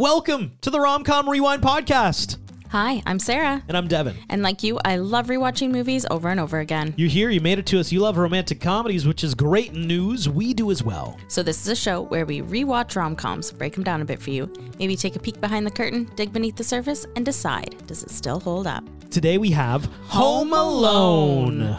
Welcome to the Romcom Rewind podcast. Hi, I'm Sarah. And I'm Devin. And like you, I love rewatching movies over and over again. You're here, you made it to us. You love romantic comedies, which is great news. We do as well. So, this is a show where we rewatch rom coms, break them down a bit for you, maybe take a peek behind the curtain, dig beneath the surface, and decide does it still hold up? Today we have Home Alone.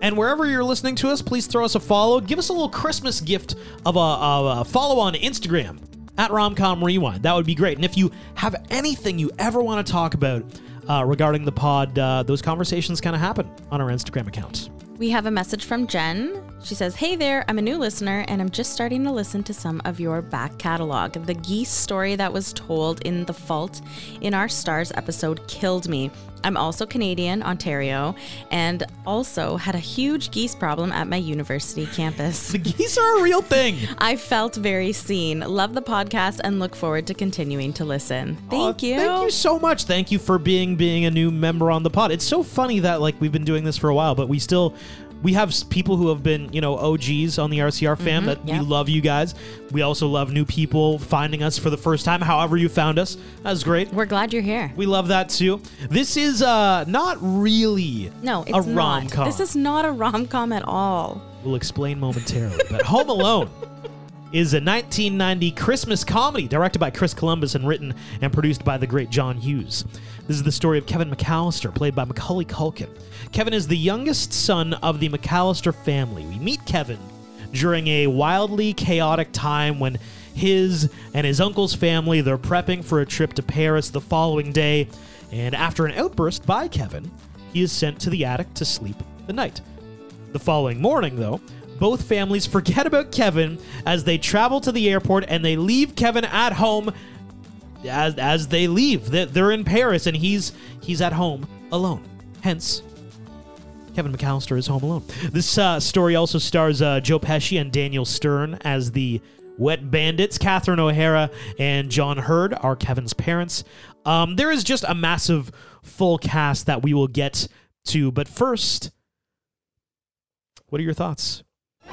And wherever you're listening to us, please throw us a follow. Give us a little Christmas gift of a, of a follow on Instagram at Romcom Rewind. That would be great. And if you have anything you ever want to talk about uh, regarding the pod, uh, those conversations kind of happen on our Instagram account. We have a message from Jen. She says, Hey there, I'm a new listener and I'm just starting to listen to some of your back catalog. The geese story that was told in The Fault in our Stars episode killed me. I'm also Canadian, Ontario, and also had a huge geese problem at my university campus. The geese are a real thing. I felt very seen. Love the podcast and look forward to continuing to listen. Thank you. Thank you so much. Thank you for being being a new member on the pod. It's so funny that like we've been doing this for a while, but we still we have people who have been, you know, OGs on the RCR fam mm-hmm, that we love you guys. We also love new people finding us for the first time, however you found us. That's great. We're glad you're here. We love that too. This is uh not really no, it's a rom com. This is not a rom com at all. We'll explain momentarily. but Home Alone is a 1990 Christmas comedy directed by Chris Columbus and written and produced by the great John Hughes. This is the story of Kevin McCallister, played by Macaulay Culkin. Kevin is the youngest son of the McCallister family. We meet Kevin during a wildly chaotic time when his and his uncle's family they're prepping for a trip to Paris the following day, and after an outburst by Kevin, he is sent to the attic to sleep the night. The following morning, though, both families forget about Kevin as they travel to the airport and they leave Kevin at home as, as they leave. They're in Paris and he's he's at home alone. Hence, Kevin McCallister is home alone. This uh, story also stars uh, Joe Pesci and Daniel Stern as the Wet Bandits. Catherine O'Hara and John Heard are Kevin's parents. Um, there is just a massive full cast that we will get to, but first, what are your thoughts?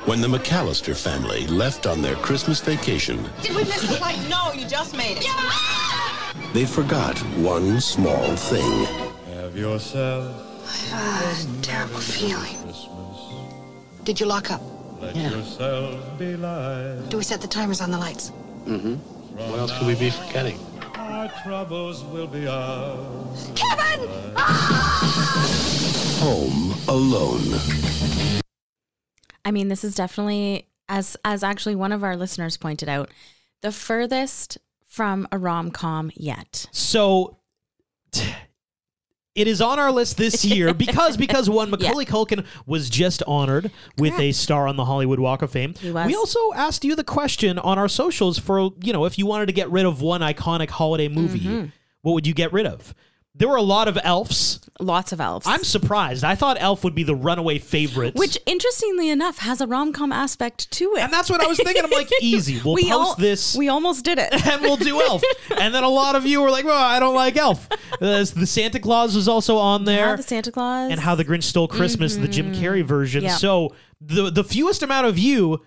When the McCallister family left on their Christmas vacation... Did we miss the flight? No, you just made it. Yeah! They forgot one small thing. Have yourself... I have a terrible feeling. Did you lock up? Let yeah. yourself be light. Do we set the timers on the lights? Mm-hmm. What else could we be forgetting? Our troubles will be ours. Kevin! Home Alone. I mean, this is definitely as as actually one of our listeners pointed out, the furthest from a rom com yet. So t- it is on our list this year because because one Macaulay yeah. Culkin was just honored with Correct. a star on the Hollywood Walk of Fame. We also asked you the question on our socials for you know if you wanted to get rid of one iconic holiday movie, mm-hmm. what would you get rid of? There were a lot of elves. Lots of elves. I'm surprised. I thought Elf would be the runaway favorite. Which, interestingly enough, has a rom com aspect to it. And that's what I was thinking. I'm like, easy. We'll we post this. We almost did it. And we'll do Elf. and then a lot of you were like, well, I don't like Elf. Uh, the Santa Claus was also on there. Yeah, the Santa Claus. And How the Grinch Stole Christmas, mm-hmm. the Jim mm-hmm. Carrey version. Yep. So the, the fewest amount of you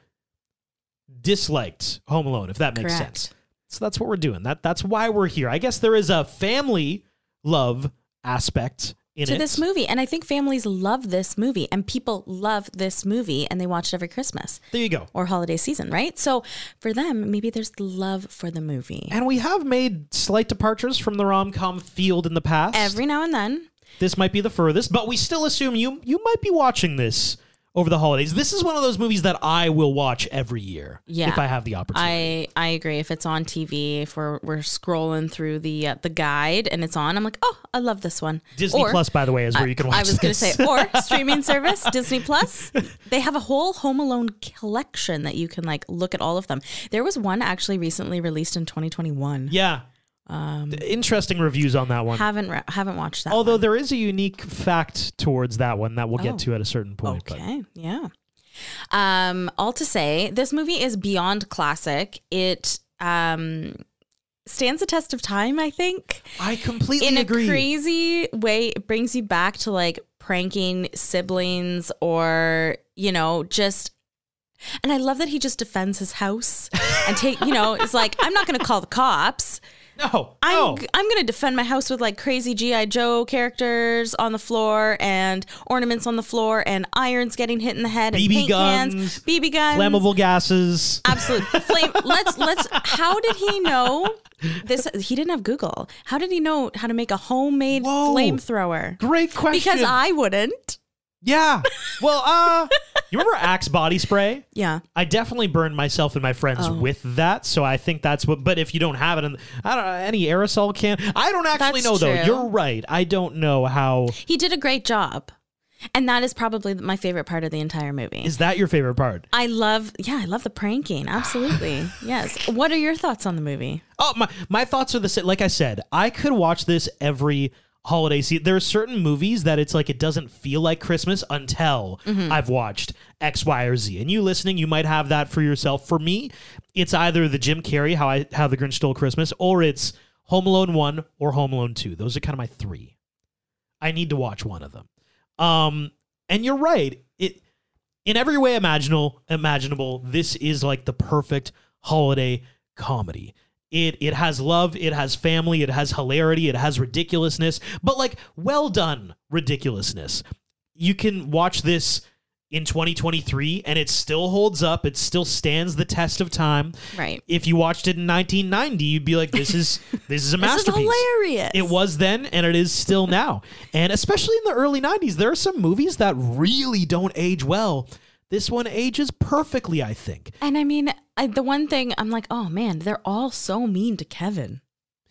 disliked Home Alone, if that makes Correct. sense. So that's what we're doing. That That's why we're here. I guess there is a family love aspect in to it. this movie. And I think families love this movie and people love this movie and they watch it every Christmas. There you go. Or holiday season, right? So for them, maybe there's love for the movie. And we have made slight departures from the rom com field in the past. Every now and then. This might be the furthest, but we still assume you you might be watching this over the holidays. This is one of those movies that I will watch every year yeah, if I have the opportunity. I I agree. If it's on TV, if we're we're scrolling through the uh, the guide and it's on, I'm like, oh, I love this one. Disney or, Plus, by the way, is where you can watch. I was going to say, or streaming service Disney Plus. They have a whole Home Alone collection that you can like look at all of them. There was one actually recently released in 2021. Yeah, um, Interesting reviews on that one. Haven't re- haven't watched that. Although one. there is a unique fact towards that one that we'll oh. get to at a certain point. Okay, but. yeah. Um, all to say, this movie is beyond classic. It um, stands the test of time. I think. I completely in agree. a crazy way. It brings you back to like pranking siblings, or you know, just And I love that he just defends his house and take, you know, it's like, I'm not going to call the cops. No, I'm no. I'm gonna defend my house with like crazy GI Joe characters on the floor and ornaments on the floor and irons getting hit in the head and BB guns, cans, BB guns, flammable gases. absolute flame. Let's let's. How did he know this? He didn't have Google. How did he know how to make a homemade Whoa. flamethrower? Great question. Because I wouldn't. Yeah. Well, uh, you remember Axe body spray? Yeah. I definitely burned myself and my friends Oh. with that, so I think that's what. But if you don't have it, and I don't know any aerosol can. I don't actually That's know though. true. You're right. I don't know how. He did a great job. And that is probably my favorite part of the entire movie. Is that your favorite part? I love, yeah, I love the pranking. Absolutely. yes. What are your thoughts on the movie? Oh, my my thoughts are the same. Like I said, I could watch this every holiday season. There are certain movies that it's like it doesn't feel like Christmas until I've watched X, Y, or Z. And you listening, you might have that for yourself. For me, it's either the Jim Carrey, How I How the Grinch Stole Christmas, or it's Home Alone One or Home Alone Two. Those are kind of my three. I need to watch one of them. Um, and you're right. It in every way imaginable imaginable this is like the perfect holiday comedy it it has love it has family it has hilarity it has ridiculousness but like well done ridiculousness you can watch this in 2023 and it still holds up it still stands the test of time Right. if you watched it in 1990 you'd be like this is this is a This is masterpiece hilarious. it was then and it is still now. And especially in the early 90s, there are some movies that really don't age well. This one ages perfectly, I think. And I mean, I, the one thing I'm like, oh man, they're all so mean to Kevin.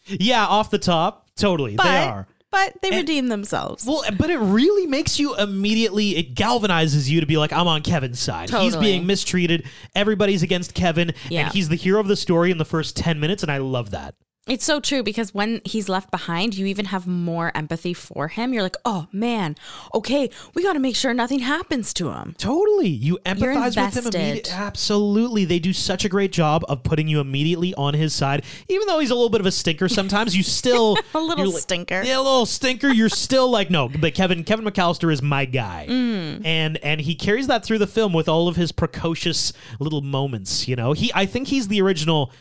Yeah, off the top, totally. But they are. but they And- redeem themselves. Well, but it really makes you immediately, it galvanizes you to be like, I'm on Kevin's side. He's being mistreated. Everybody's against Kevin. Yeah. And he's the hero of the story in the first 10 minutes. And I love that. It's so true because when he's left behind, you even have more empathy for him. You're like, oh man, okay, we got to make sure nothing happens to him. Totally. You empathize with him immediately. Absolutely. They do such a great job of putting you immediately on his side. Even though he's a little bit of a stinker sometimes, you still A little like- stinker. Yeah, a little stinker. You're still like, no, but Kevin Kevin McCallister is my guy. Mm. And and he carries that through the film with all of his precocious little moments, you know. He I think he's the original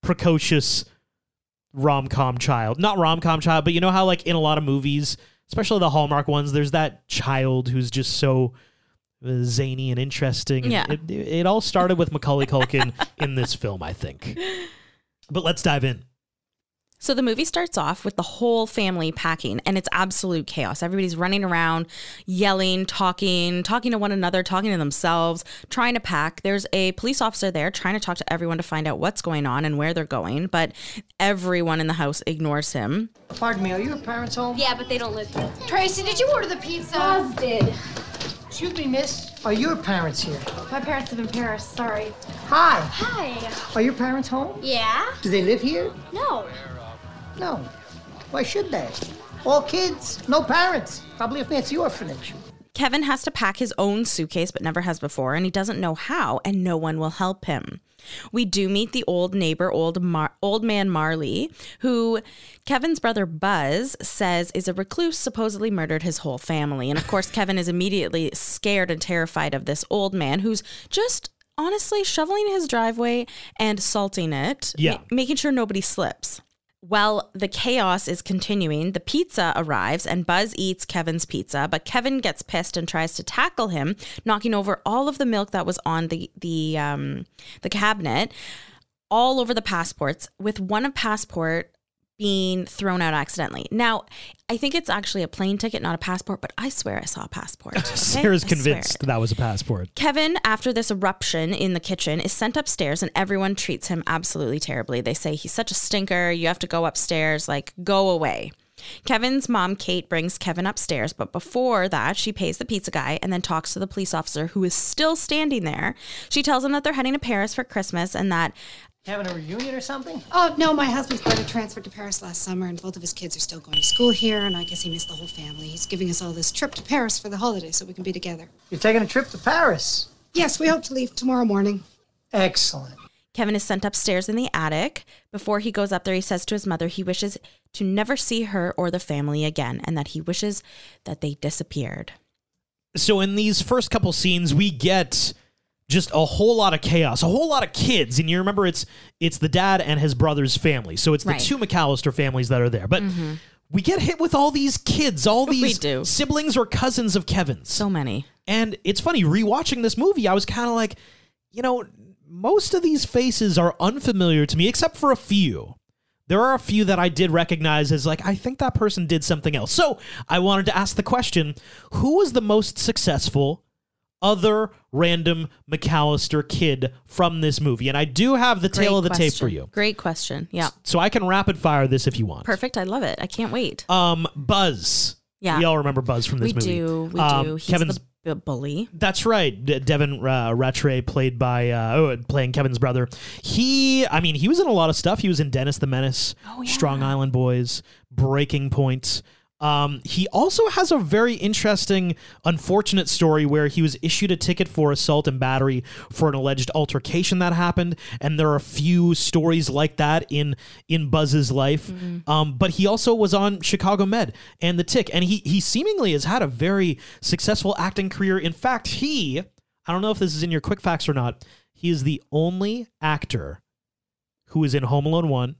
precocious rom-com child. Not rom-com child, but you know how like in a lot of movies, especially the Hallmark ones, there's that child who's just so uh, zany and interesting. Yeah. It, it all started with Macaulay Culkin in this film, I think. But let's dive in. So the movie starts off with the whole family packing, and it's absolute chaos. Everybody's running around, yelling, talking, talking to one another, talking to themselves, trying to pack. There's a police officer there trying to talk to everyone to find out what's going on and where they're going, but everyone in the house ignores him. Pardon me, are your parents home? Yeah, but they don't live here. Tracy, did you order the pizza? Oz did. Excuse me, miss. Are your parents here? My parents live in Paris. Sorry. Hi. Hi. Are your parents home? Yeah? Do they live here? No. No. Why should they? All kids, no parents. Probably a fancy orphanage. Kevin has to pack his own suitcase, but never has before, and he doesn't know how, and no one will help him. We do meet the old neighbor, old Mar- old man Marley, who Kevin's brother Buzz says is a recluse, supposedly murdered his whole family. And of course, Kevin is immediately scared and terrified of this old man who's just honestly shoveling his driveway and salting it, Yeah. making sure nobody slips. While the chaos is continuing, the pizza arrives and Buzz eats Kevin's pizza, but Kevin gets pissed and tries to tackle him, knocking over all of the milk that was on the the um, the cabinet, all over the passports, with one of passport being thrown out accidentally. Now, I think it's actually a plane ticket, not a passport, but I swear I saw a passport. okay? Sarah's I convinced that was a passport. Kevin, after this eruption in the kitchen, is sent upstairs and everyone treats him absolutely terribly. They say he's such a stinker. You have to go upstairs, like, go away. Kevin's mom, Kate, brings Kevin upstairs, but before that, she pays the pizza guy and then talks to the police officer who is still standing there. She tells him that they're heading to Paris for Christmas and that Having a reunion or something? Oh, no, my husband's brother transferred to Paris last summer, and both of his kids are still going to school here, and I guess he missed the whole family. He's giving us all this trip to Paris for the holiday so we can be together. You're taking a trip to Paris. Yes, we hope to leave tomorrow morning. Excellent. Kevin is sent upstairs in the attic. Before he goes up there, he says to his mother he wishes to never see her or the family again and that he wishes that they disappeared. so in these first couple scenes we get just a whole lot of chaos, a whole lot of kids, and you remember it's it's the dad and his brother's family, so it's the Right. two McCallister families that are there, but. Mm-hmm. We get hit with all these kids, all these do. siblings or cousins of Kevin's. So many. And it's funny, rewatching this movie, I was kind of like, you know, most of these faces are unfamiliar to me, except for a few. There are a few that I did recognize as like, I think that person did something else. So I wanted to ask the question who was the most successful other random McCallister kid from this movie? And I do have the tail of the tape for you. Great question. Yeah. So I can rapid fire this if you want. Perfect. I love it. I can't wait. Um, Buzz. Yeah. We all remember Buzz from this we movie. We do. We Um, do. He's Kevin's the b- bully. That's right. D- Devin uh, Ratray, played by uh, oh, playing Kevin's brother. He, I mean, he was in a lot of stuff. He was in Dennis the Menace, Oh, yeah. Strong Island Boys, Breaking Point. Um, he also has a very interesting, unfortunate story where he was issued a ticket for assault and battery for an alleged altercation that happened, and there are a few stories like that in in Buzz's life. Mm-hmm. Um, but he also was on Chicago Med and The Tick, and he he seemingly has had a very successful acting career. In fact, he I don't know if this is in your quick facts or not. He is the only actor who is in Home Alone one.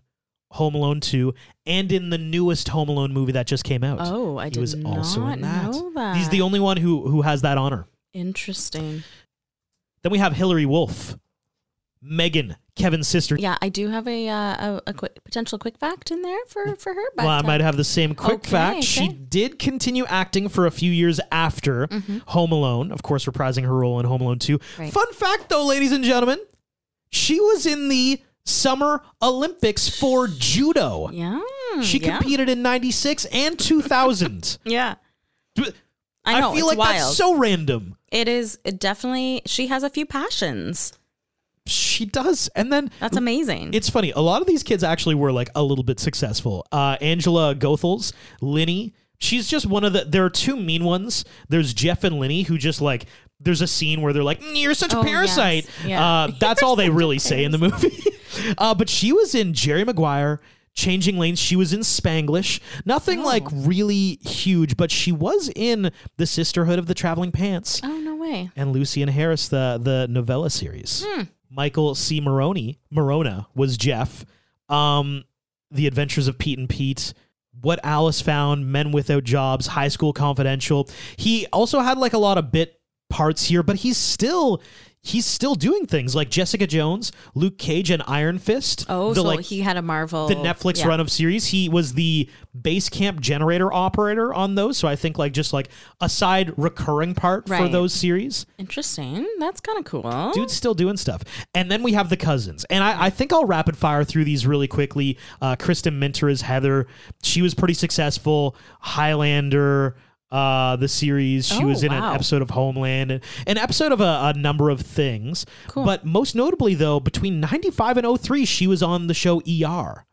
Home Alone 2, and in the newest Home Alone movie that just came out. Oh, I he did was also not in that. know that. He's the only one who who has that honor. Interesting. Then we have Hillary Wolf, Megan, Kevin's sister. Yeah, I do have a uh, a, a quick potential quick fact in there for for her. But well, I uh, might have the same quick okay, fact. She did continue acting for a few years after Mm-hmm. Home Alone, of course, reprising her role in Home Alone 2. Right. Fun fact, though, ladies and gentlemen, she was in the Summer Olympics for judo. Yeah. She yeah. competed in 96 and 2000. Yeah. I I know. feel it's like wild. that's so random. It is it definitely. She has a few passions. She does. And then That's amazing. It's funny. A lot of these kids actually were like a little bit successful. Uh, Angela Goethals, Linny. She's just one of the. There are two mean ones. There's Jeff and Linny who just like. There's a scene where they're like, "Mm, "You're such a Oh, parasite." yes. Yeah. Uh, that's all they really say in the movie. uh, but she was in Jerry Maguire. Changing Lanes. She was in Spanglish. Nothing like Oh. really huge, but she was in the Sisterhood of the Traveling Pants oh no way. and Lucy and Harris, the the novella series. Michael C. Maroney, Maronna was Jeff. Um, the Adventures of Pete and Pete. What Alice Found, Men Without Jobs, High School Confidential. He also had like a lot of bit parts here, but he's still he's still doing things like Jessica Jones, Luke Cage, and Iron Fist. Oh, the, so like, he had a Marvel. the Netflix yeah. run of series. He was the base camp generator operator on those. So I think like just like a side recurring part for those series. Interesting. That's kind of cool. Dude's still doing stuff. And then we have the cousins. And I, I think I'll rapid fire through these really quickly. Uh, Kristen Minter is Heather. She was pretty successful. Highlander. Uh, the series. She Oh, was in an episode of Homeland, an episode of a, a number of things. Cool. But most notably, though, between 95 and 03, she was on the show ER.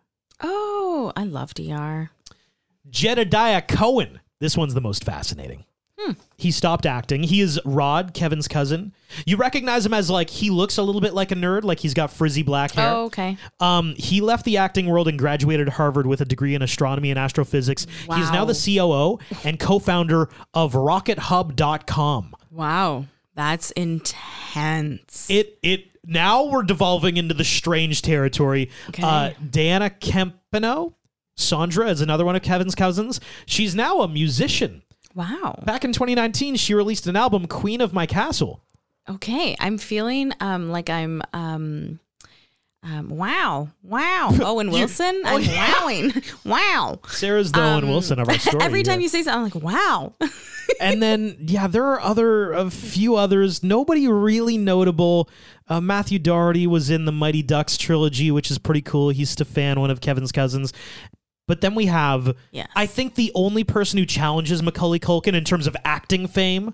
Oh, I loved ER. Jedediah Cohen. This one's the most fascinating. Hmm. He stopped acting. He is Rod, Kevin's cousin. You recognize him as like he looks a little bit like a nerd, like he's got frizzy black hair. Oh, okay. Um, he left the acting world and graduated Harvard with a degree in astronomy and astrophysics. Wow. He's now the COO and co-founder of RocketHub.com. Wow, that's intense. It it now we're devolving into the strange territory. Okay. Uh, Diana Kempino, Sandra is another one of Kevin's cousins. She's now a musician. Wow. Back in 2019, she released an album, Queen of My Castle. Okay, I'm feeling um like I'm um um wow wow Owen Wilson. oh, I'm yeah. wowing. wow. Sarah's the Owen Wilson of our story. Um, Every time here. you say something, I'm like wow. and then yeah, there are other a few others. Nobody really notable. Uh, Matthew Doherty was in the Mighty Ducks trilogy, which is pretty cool. He's Stefan, one of Kevin's cousins. But then we have, Yes. I think, the only person who challenges Macaulay Culkin in terms of acting fame.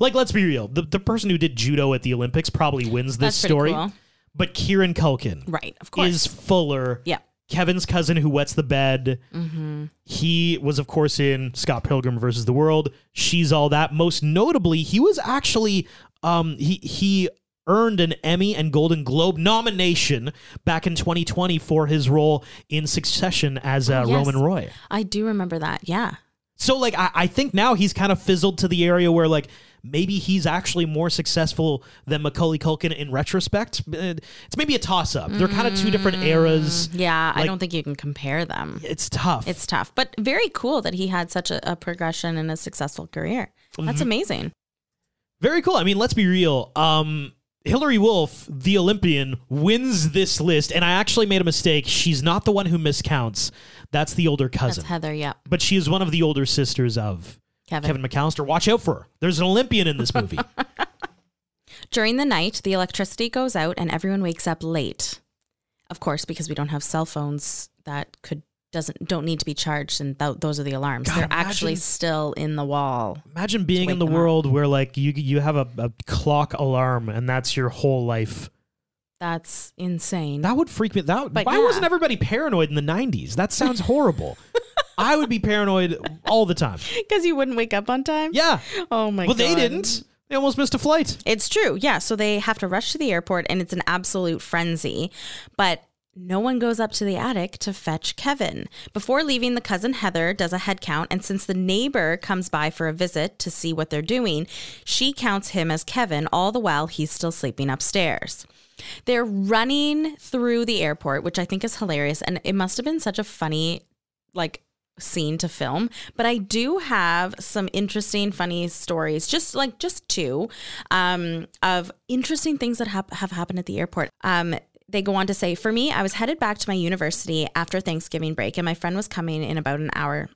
Like, let's be real. The, the person who did judo at the Olympics probably wins this That's story. cool. But Kieran Culkin right, of course. is Fuller. yeah. Kevin's cousin who wets the bed. Mm-hmm. He was, of course, in Scott Pilgrim versus the World. She's all that. Most notably, he was actually um, he he earned an Emmy and Golden Globe nomination back in 2020 for his role in Succession as uh, Oh, yes. Roman Roy. I do remember that. Yeah. So like I, I think now he's kind of fizzled to the area where like maybe he's actually more successful than Macaulay Culkin in retrospect. Uh, It's maybe a toss up. They're kind of two different eras. Yeah, I don't think you can compare them. It's tough. It's tough, but very cool that he had such a, a progression and a successful career. Mm-hmm. That's amazing. Very cool. I mean, let's be real. Um, Hillary Wolf, the Olympian, wins this list, and I actually made a mistake. She's not the one who miscounts. That's the older cousin, That's Heather. Yeah, but she is one of the older sisters of Kevin. Kevin McCallister. Watch out for her. There's an Olympian in this movie. During the night, the electricity goes out and everyone wakes up late. Of course, because we don't have cell phones that could doesn't don't need to be charged, and th- those are the alarms. God, They're actually still in the wall. Imagine being in the them up. world where like you you have a, a clock alarm and that's your whole life. That's insane. That would freak me. That But why yeah. wasn't everybody paranoid in the '90s? That sounds horrible. I would be paranoid all the time. Because you wouldn't wake up on time. Yeah. Oh my well, god. Well they didn't. They almost missed a flight. It's true. Yeah. So they have to rush to the airport and it's an absolute frenzy. But no one goes up to the attic to fetch Kevin. Before leaving, the cousin Heather does a head count. And since the neighbor comes by for a visit to see what they're doing, she counts him as Kevin, all the while he's still sleeping upstairs. They're running through the airport, which I think is hilarious. And it must have been such a funny, like, scene to film but i do have some interesting funny stories just like just two um, of interesting things that have happened at the airport um, they go on to say for me i was headed back to my university after thanksgiving break and my friend was coming in about an hour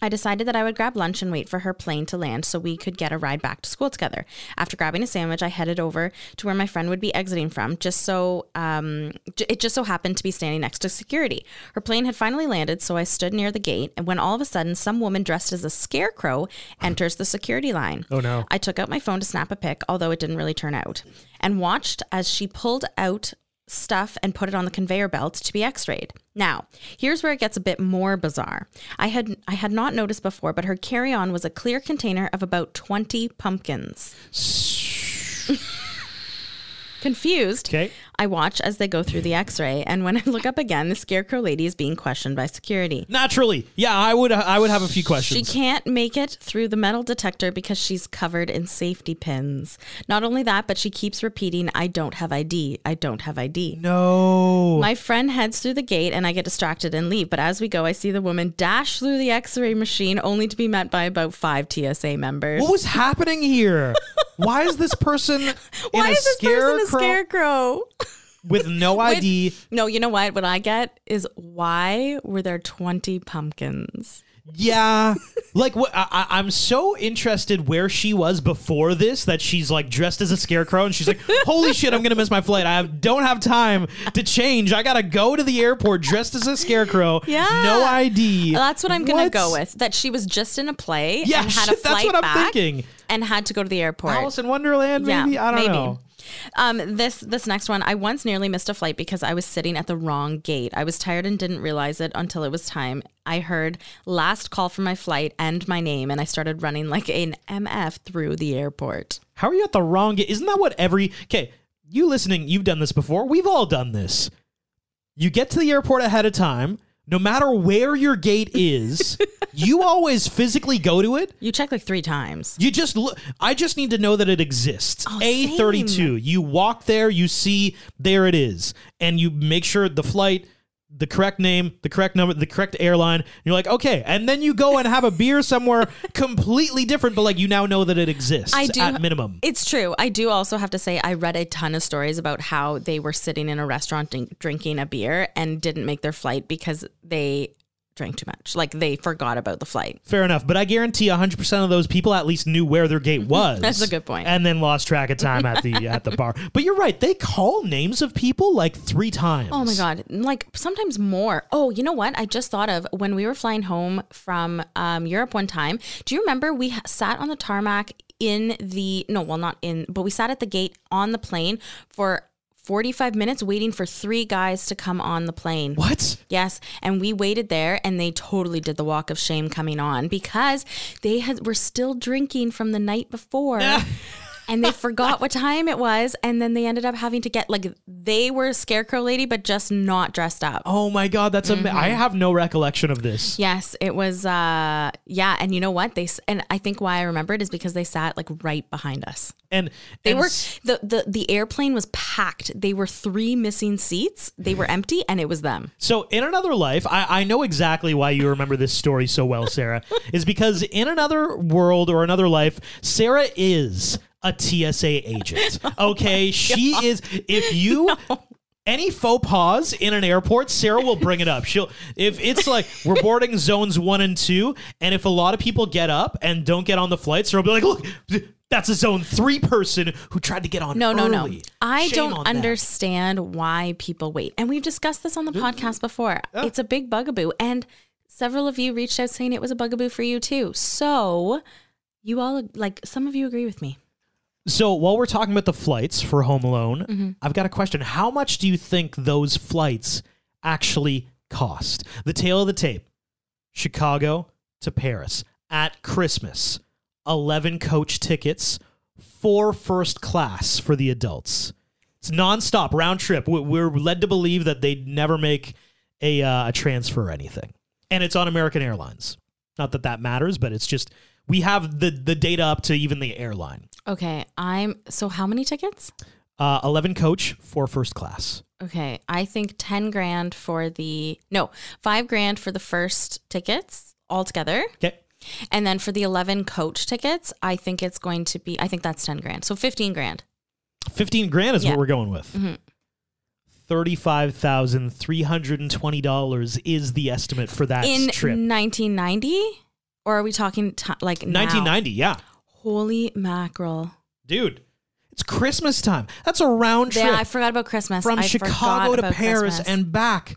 I decided that I would grab lunch and wait for her plane to land so we could get a ride back to school together. After grabbing a sandwich, I headed over to where my friend would be exiting from, just so um, it just so happened to be standing next to security. Her plane had finally landed, so I stood near the gate, and when all of a sudden, some woman dressed as a scarecrow enters the security line. Oh, no. I took out my phone to snap a pic, although it didn't really turn out, and watched as she pulled out stuff and put it on the conveyor belt to be x-rayed. Now, here's where it gets a bit more bizarre. I had I had not noticed before, but her carry-on was a clear container of about 20 pumpkins. Confused, Okay. I watch as they go through the x-ray, and when I look up again, the scarecrow lady is being questioned by security. Naturally, yeah, I would. I would have a few questions. She can't make it through the metal detector because she's covered in safety pins. Not only that, but she keeps repeating, I don't have ID. I don't have ID. no. My friend heads through the gate and I get distracted and leave. But as we go, I see the woman dash through the x ray machine only to be met by about five TSA members. what was happening here? Why is this person in Why a is this person a scarecrow with no With- ID? No, you know what? What I get is why were there 20 pumpkins? Yeah, like what? I, I- I'm so interested where she was before this that she's like dressed as a scarecrow and she's like, "Holy shit, I'm gonna miss my flight. I have, don't have time to change. I gotta go to the airport dressed as a scarecrow. Yeah. no ID. That's what I'm going to What? go with. That she was just in a play Yeah, and had a shit, that's flight what I'm back thinking. and had to go to the airport. Alice in Wonderland, maybe. I don't know. Um, this this next one, I once nearly missed a flight because I was sitting at the wrong gate. I was tired and didn't realize it until it was time. I heard last call for my flight and my name, and I started running like an MF through the airport. How are you at the wrong gate? Isn't that what every okay? You listening? You've done this before. We've all done this. You get to the airport ahead of time. No matter where your gate is, you always physically go to it. You check like three times. You just look. I just need to know that it exists. Oh, A thirty two. You walk there. You see there it is, and you make sure the flight, the correct name, the correct number, the correct airline. You're like, okay, and then you go and have a beer somewhere completely different, but like you now know that it exists. I do at minimum. It's true. I do also have to say I read a ton of stories about how they were sitting in a restaurant drinking a beer and didn't make their flight because they drank too much. Like they forgot about the flight. Fair enough, but I guarantee 100% of those people at least knew where their gate was. That's a good point. And then lost track of time at the at the bar. But you're right, they call names of people like 3 times. Oh my god, like sometimes more. Oh, you know what? I just thought of when we were flying home from um, Europe one time. Do you remember we sat on the tarmac in the no, well not in, but we sat at the gate on the plane for 45 minutes waiting for three guys to come on the plane. What? Yes, and we waited there, and they totally did the walk of shame coming on because they had were still drinking from the night before. and they forgot what time it was, and then they ended up having to get like they were Scarecrow Lady, but just not dressed up. Oh my god, that's Mm-hmm. ama- I have no recollection of this. Yes, it was. uh Yeah, and you know what? They and I think why I remember it is because they sat like right behind us. And They and were the the the airplane was packed. They were three missing seats. They were empty, and it was them. So in another life, I, I know exactly why you remember this story so well, Sarah. is because in another world or another life, Sarah is a TSA agent. Oh okay, she is. If you. Any faux pas in an airport, Sarah will bring it up. She'll if it's like we're boarding zones one and two, and if a lot of people get up and don't get on the flight, Sarah will be like, "Look, that's a zone three person who tried to get on." No, no, no. I Shame don't understand why people wait. And we've discussed this on the mm-hmm. podcast before. It's a big bugaboo. And several of you reached out saying it was a bugaboo for you too. So you all, like, some of you agree with me. So while we're talking about the flights for Home Alone, Mm-hmm. I've got a question. How much do you think those flights actually cost? The tail of the tape Chicago to Paris at Christmas, 11 coach tickets, four first class for the adults. It's nonstop, round trip. We- We're led to believe that they'd never make a, uh, a transfer or anything. And it's on American Airlines. Not that that matters, but it's just we have the, the data up to even the airline. Okay. I'm, so how many tickets? Uh, 11 coach, for first class. Okay. I think 10 grand for the, no, five grand for the first tickets altogether. Okay. And then for the 11 coach tickets, I think it's going to be, I think that's 10 grand. So 15 grand. 15 grand is Yeah. what we're going with. $35,320 is the estimate for that in trip. 1990 or are we talking ti like now? 1990, yeah. Holy mackerel Dude, it's Christmas time. That's a round trip yeah i forgot about christmas from I Chicago to Paris Christmas. and back.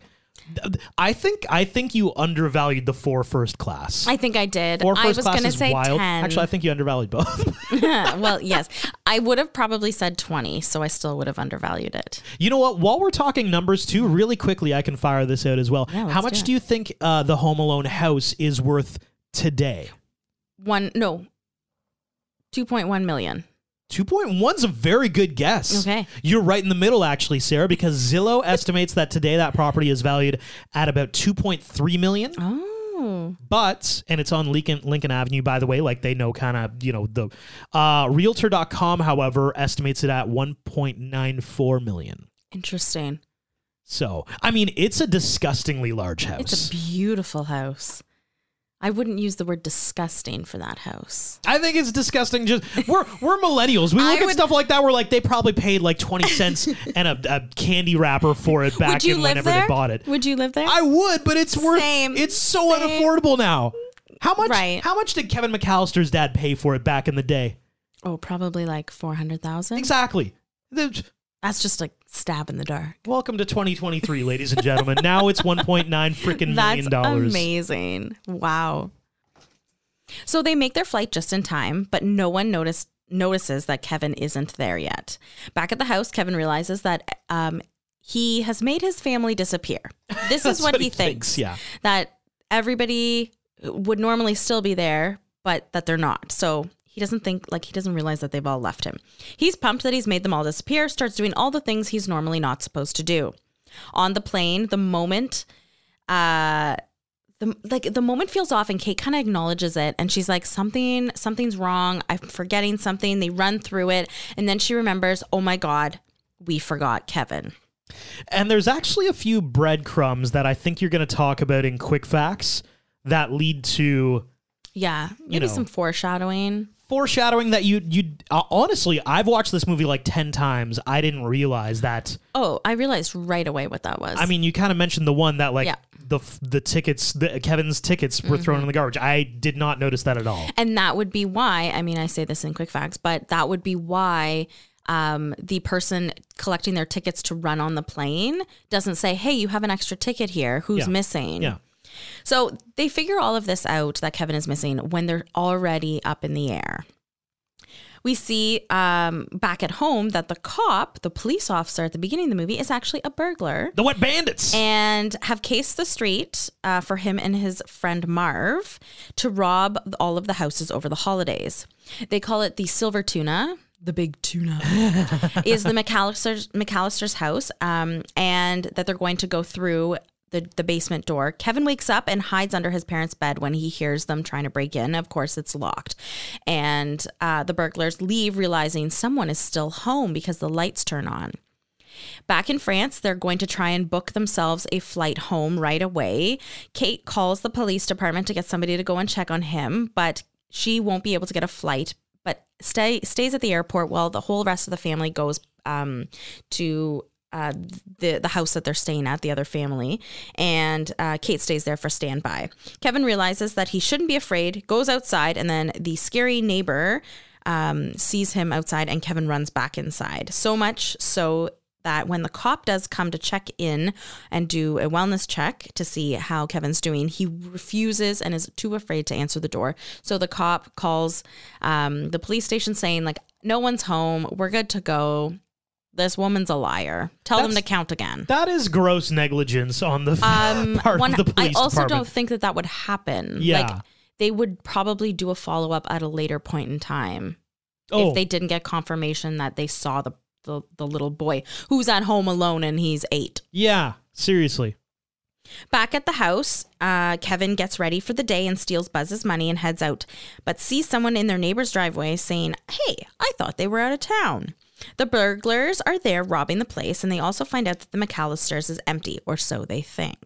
I think I think you undervalued the four first class. i think i did Four i was class gonna is say wild. 10 Actually, I think you undervalued both. well yes i would have probably said 20 so i still would have undervalued it You know what? While we're talking numbers too, really quickly, I can fire this out as well. Yeah, How much it. do you think uh, the Home Alone house is worth today? one no 2.1 million 2.1's a very good guess. Okay. You're right in the middle, actually, Sarah, because Zillow estimates that today that property is valued at about 2.3 million. oh But, and it's on Lincoln, Lincoln Avenue, by the way, like they know kind of, you know, the uh, realtor.com, however, estimates it at 1.94 million. interesting So, I mean, it's a disgustingly large house. it's a beautiful house i wouldn't use the word disgusting for that house I think it's disgusting. Just we're we're millennials. We look at stuff like that. We're like they probably paid like twenty cents and a, a candy wrapper for it back would you in live whenever there they bought it. would you live there I would, but it's worth. Same. It's so Same. unaffordable now. How much? Right. How much did Kevin McCallister's dad pay for it back in the day? oh probably like 400000 Exactly. The- That's just a stab in the dark. welcome to 2023, ladies and gentlemen. now it's 1.9 freaking million dollars. amazing. Wow. So they make their flight just in time, but no one noticed notices that Kevin isn't there yet. Back at the house, Kevin realizes that um, he has made his family disappear. This is what, he thinks. Yeah. That everybody would normally still be there, but that they're not. So he doesn't think like he doesn't realize that they've all left him. He's pumped that he's made them all disappear, starts doing all the things he's normally not supposed to do. On the plane, the moment uh the like the moment feels off and Kate kind of acknowledges it and she's like something something's wrong. I'm forgetting something. They run through it and then she remembers, "Oh my god, we forgot Kevin." And there's actually a few breadcrumbs that I think you're going to talk about in quick facts that lead to Yeah, maybe know. some foreshadowing. Foreshadowing that you you uh, honestly I've watched this movie like 10 times. I didn't realize that. Oh, I realized right away what that was. I mean, you kind of mentioned the one that like Yeah. Mm-hmm. the the tickets, the Kevin's tickets were thrown in the garbage. I did not notice that at all. And that would be why, I mean, I say this in quick facts, but that would be why um, the person collecting their tickets to run on the plane doesn't say, hey, you have an extra ticket here. Who's Yeah. missing? Yeah. So they figure all of this out that Kevin is missing when they're already up in the air. We see um, back at home that the cop, the police officer at the beginning of the movie, is actually a burglar The Wet Bandits. and have cased the street uh, for him and his friend Marv to rob all of the houses over the holidays. They call it the Silver Tuna. the big tuna, is the McCallister's McCallister's house, um, and that they're going to go through the, the basement door. Kevin wakes up and hides under his parents' bed when he hears them trying to break in. Of course, it's locked. And uh, the burglars leave, realizing someone is still home because the lights turn on. Back in France, they're going to try and book themselves a flight home right away. Kate calls the police department to get somebody to go and check on him, but she won't be able to get a flight, but stay stays at the airport while the whole rest of the family goes um, to uh, the the house that they're staying at, the other family, and uh, Kate stays there for standby. Kevin realizes that he shouldn't be afraid, goes outside, and then the scary neighbor um, sees him outside, and Kevin runs back inside. So much so that when the cop does come to check in and do a wellness check to see how Kevin's doing, he refuses and is too afraid to answer the door. So the cop calls um, the police station saying, like, no one's home. We're good to go. This woman's a liar. Tell them to count again. That is gross negligence on the Um, part one, of the police I also department. don't think that that would happen. Yeah. Like, they would probably do a follow up at a later point in time oh, if they didn't get confirmation that they saw the, the the little boy who's at home alone and he's eight. yeah, seriously. Back at the house, uh, Kevin gets ready for the day and steals Buzz's money and heads out, but sees someone in their neighbor's driveway saying, Hey, I thought they were out of town. The burglars are there robbing the place, and they also find out that the McCallisters is empty, or so they think.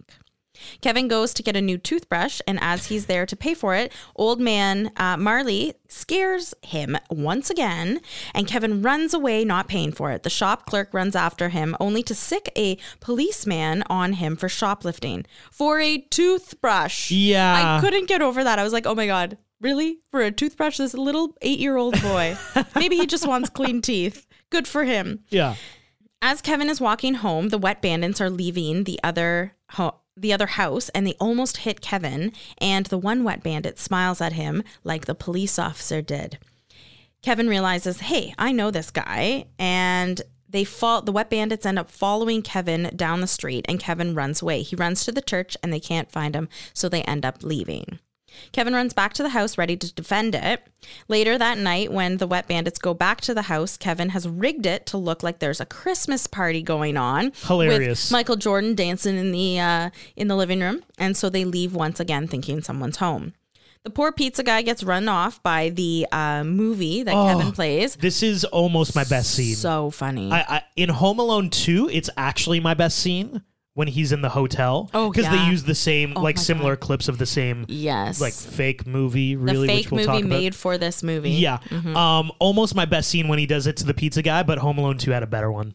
Kevin goes to get a new toothbrush, and as he's there to pay for it, old man uh, Marley scares him once again, and Kevin runs away, not paying for it. The shop clerk runs after him, only to sick a policeman on him for shoplifting for a toothbrush. Yeah. I couldn't get over that. I was like, oh my God, really? For a toothbrush, this little eight year old boy. Maybe he just wants clean teeth. Good for him. Yeah. As Kevin is walking home, the wet bandits are leaving the other ho- the other house and they almost hit Kevin and the one wet bandit smiles at him like the police officer did. Kevin realizes, "Hey, I know this guy." And they fall the wet bandits end up following Kevin down the street and Kevin runs away. He runs to the church and they can't find him, so they end up leaving. Kevin runs back to the house ready to defend it. Later that night, when the wet bandits go back to the house, Kevin has rigged it to look like there's a Christmas party going on. Hilarious. With Michael Jordan dancing in the uh, in the living room, and so they leave once again, thinking someone's home. The poor pizza guy gets run off by the uh, movie that Oh, Kevin plays. This is almost my best scene. So funny. I, I in Home Alone 2, it's actually my best scene when he's in the hotel. Oh, because yeah. they use the same Oh like similar clips of the same yes, like fake movie. really the fake we'll movie made for this movie. Yeah, Mhm. um, almost my best scene when he does it to the pizza guy, but Home Alone 2 had a better one.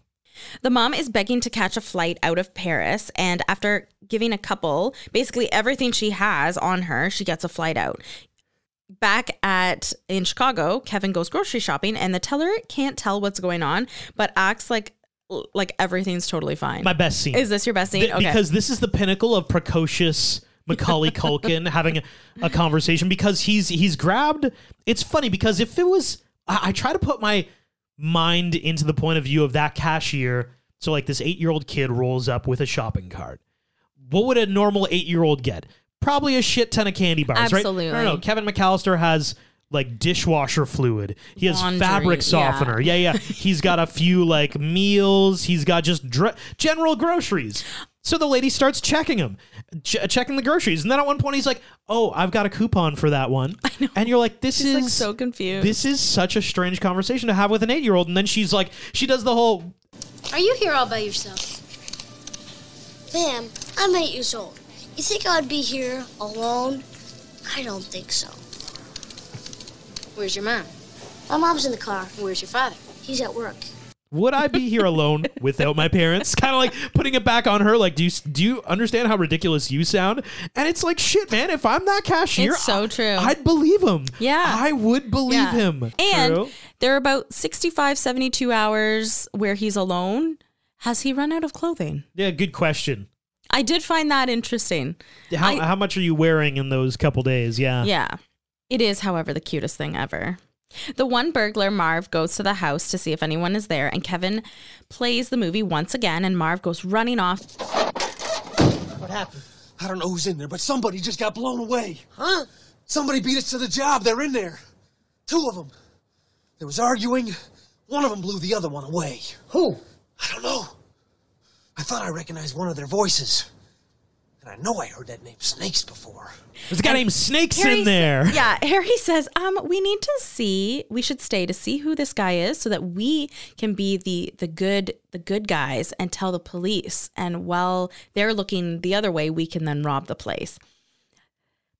The mom is begging to catch a flight out of Paris, and after giving a couple basically everything she has on her, she gets a flight out. Back at in Chicago, Kevin goes grocery shopping, and the teller can't tell what's going on, but acts like like everything's totally fine. My best scene. Is this your best scene? Th- okay. Because this is the pinnacle of precocious Macaulay Culkin having a, a conversation because he's he's grabbed. It's funny because if it was, I, I try to put my mind into the point of view of that cashier. So like this eight year old kid rolls up with a shopping cart. What would a normal eight year old get? Probably a shit ton of candy bars, right? Absolutely. No, no, no. Kevin McCallister has like dishwasher fluid. He has Laundry, fabric yeah. softener. Yeah, yeah. He's got a few like meals. He's got just dr- general groceries. So the lady starts checking him, ch- checking the groceries, and then at one point he's like, "Oh, I've got a coupon for that one." And you're like, "This She's is like so confused. this is such a strange conversation to have with an eight year old." And then she's like, she does the whole Are you here all by yourself? Ma'am, I'm eight years old. You think I'd be here alone? I don't think so. Where's your mom? My mom's in the car. Where's your father? He's at work. Would I be here alone without my parents? Kind of like putting it back on her. Like, do you do you understand how ridiculous you sound? And it's like, shit, man. If I'm that cashier, It's so true. I'd believe him. Yeah. I would believe Yeah. him. And True. there are about 65, 72 hours where he's alone. Has he run out of clothing? yeah, good question. I did find that interesting. How I- how much are you wearing in those couple days? Yeah. Yeah. It is, however, the cutest thing ever. The one burglar, Marv, goes to the house to see if anyone is there, and Kevin plays the movie once again, and Marv goes running off. What happened? I don't know who's in there, but somebody just got blown away. Huh? Somebody beat us to the job. They're in there. Two of them. There was arguing. One of them blew the other one away. Who? I don't know. I thought I recognized one of their voices. And I know I heard that name Snakes before. There's a guy named Snakes Harry in there. sa- yeah, Harry says, um, we need to see, we should stay to see who this guy is so that we can be the the good the good guys and tell the police. And while they're looking the other way, we can then rob the place.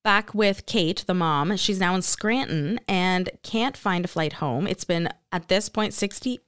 Back with Kate, the mom, she's now in Scranton and can't find a flight home. It's been at this point 60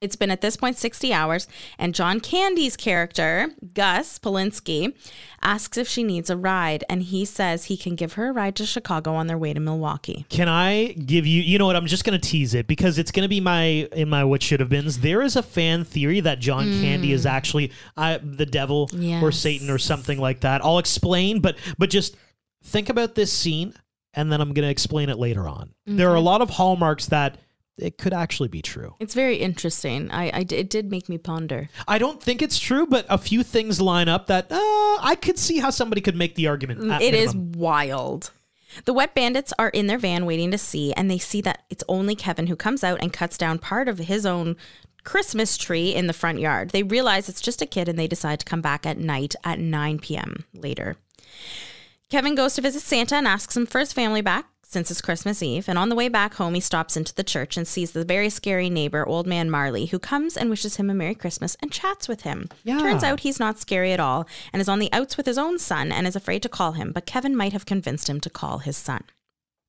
it's been at this point 60 hours, and John Candy's character, Gus Polinski, asks if she needs a ride, and he says he can give her a ride to Chicago on their way to Milwaukee. Can I give you? You know what? I'm just going to tease it because it's going to be my in my what should have beens. There is a fan theory that John Candy is actually uh, the devil or Satan or something like that. I'll explain, but but just think about this scene, and then I'm going to explain it later on. There are a lot of hallmarks that it could actually be true. It's very interesting. I, I it did make me ponder. I don't think it's true, but a few things line up that uh, I could see how somebody could make the argument. at It is minimum. wild. The wet bandits are in their van waiting to see, and they see that it's only Kevin who comes out and cuts down part of his own Christmas tree in the front yard. They realize it's just a kid and they decide to come back at night at 9 p.m. later. Kevin goes to visit Santa and asks him for his family back since it's Christmas Eve. And on the way back home, he stops into the church and sees the very scary neighbor, Old Man Marley, who comes and wishes him a Merry Christmas and chats with him. Yeah. Turns out he's not scary at all and is on the outs with his own son and is afraid to call him, but Kevin might have convinced him to call his son.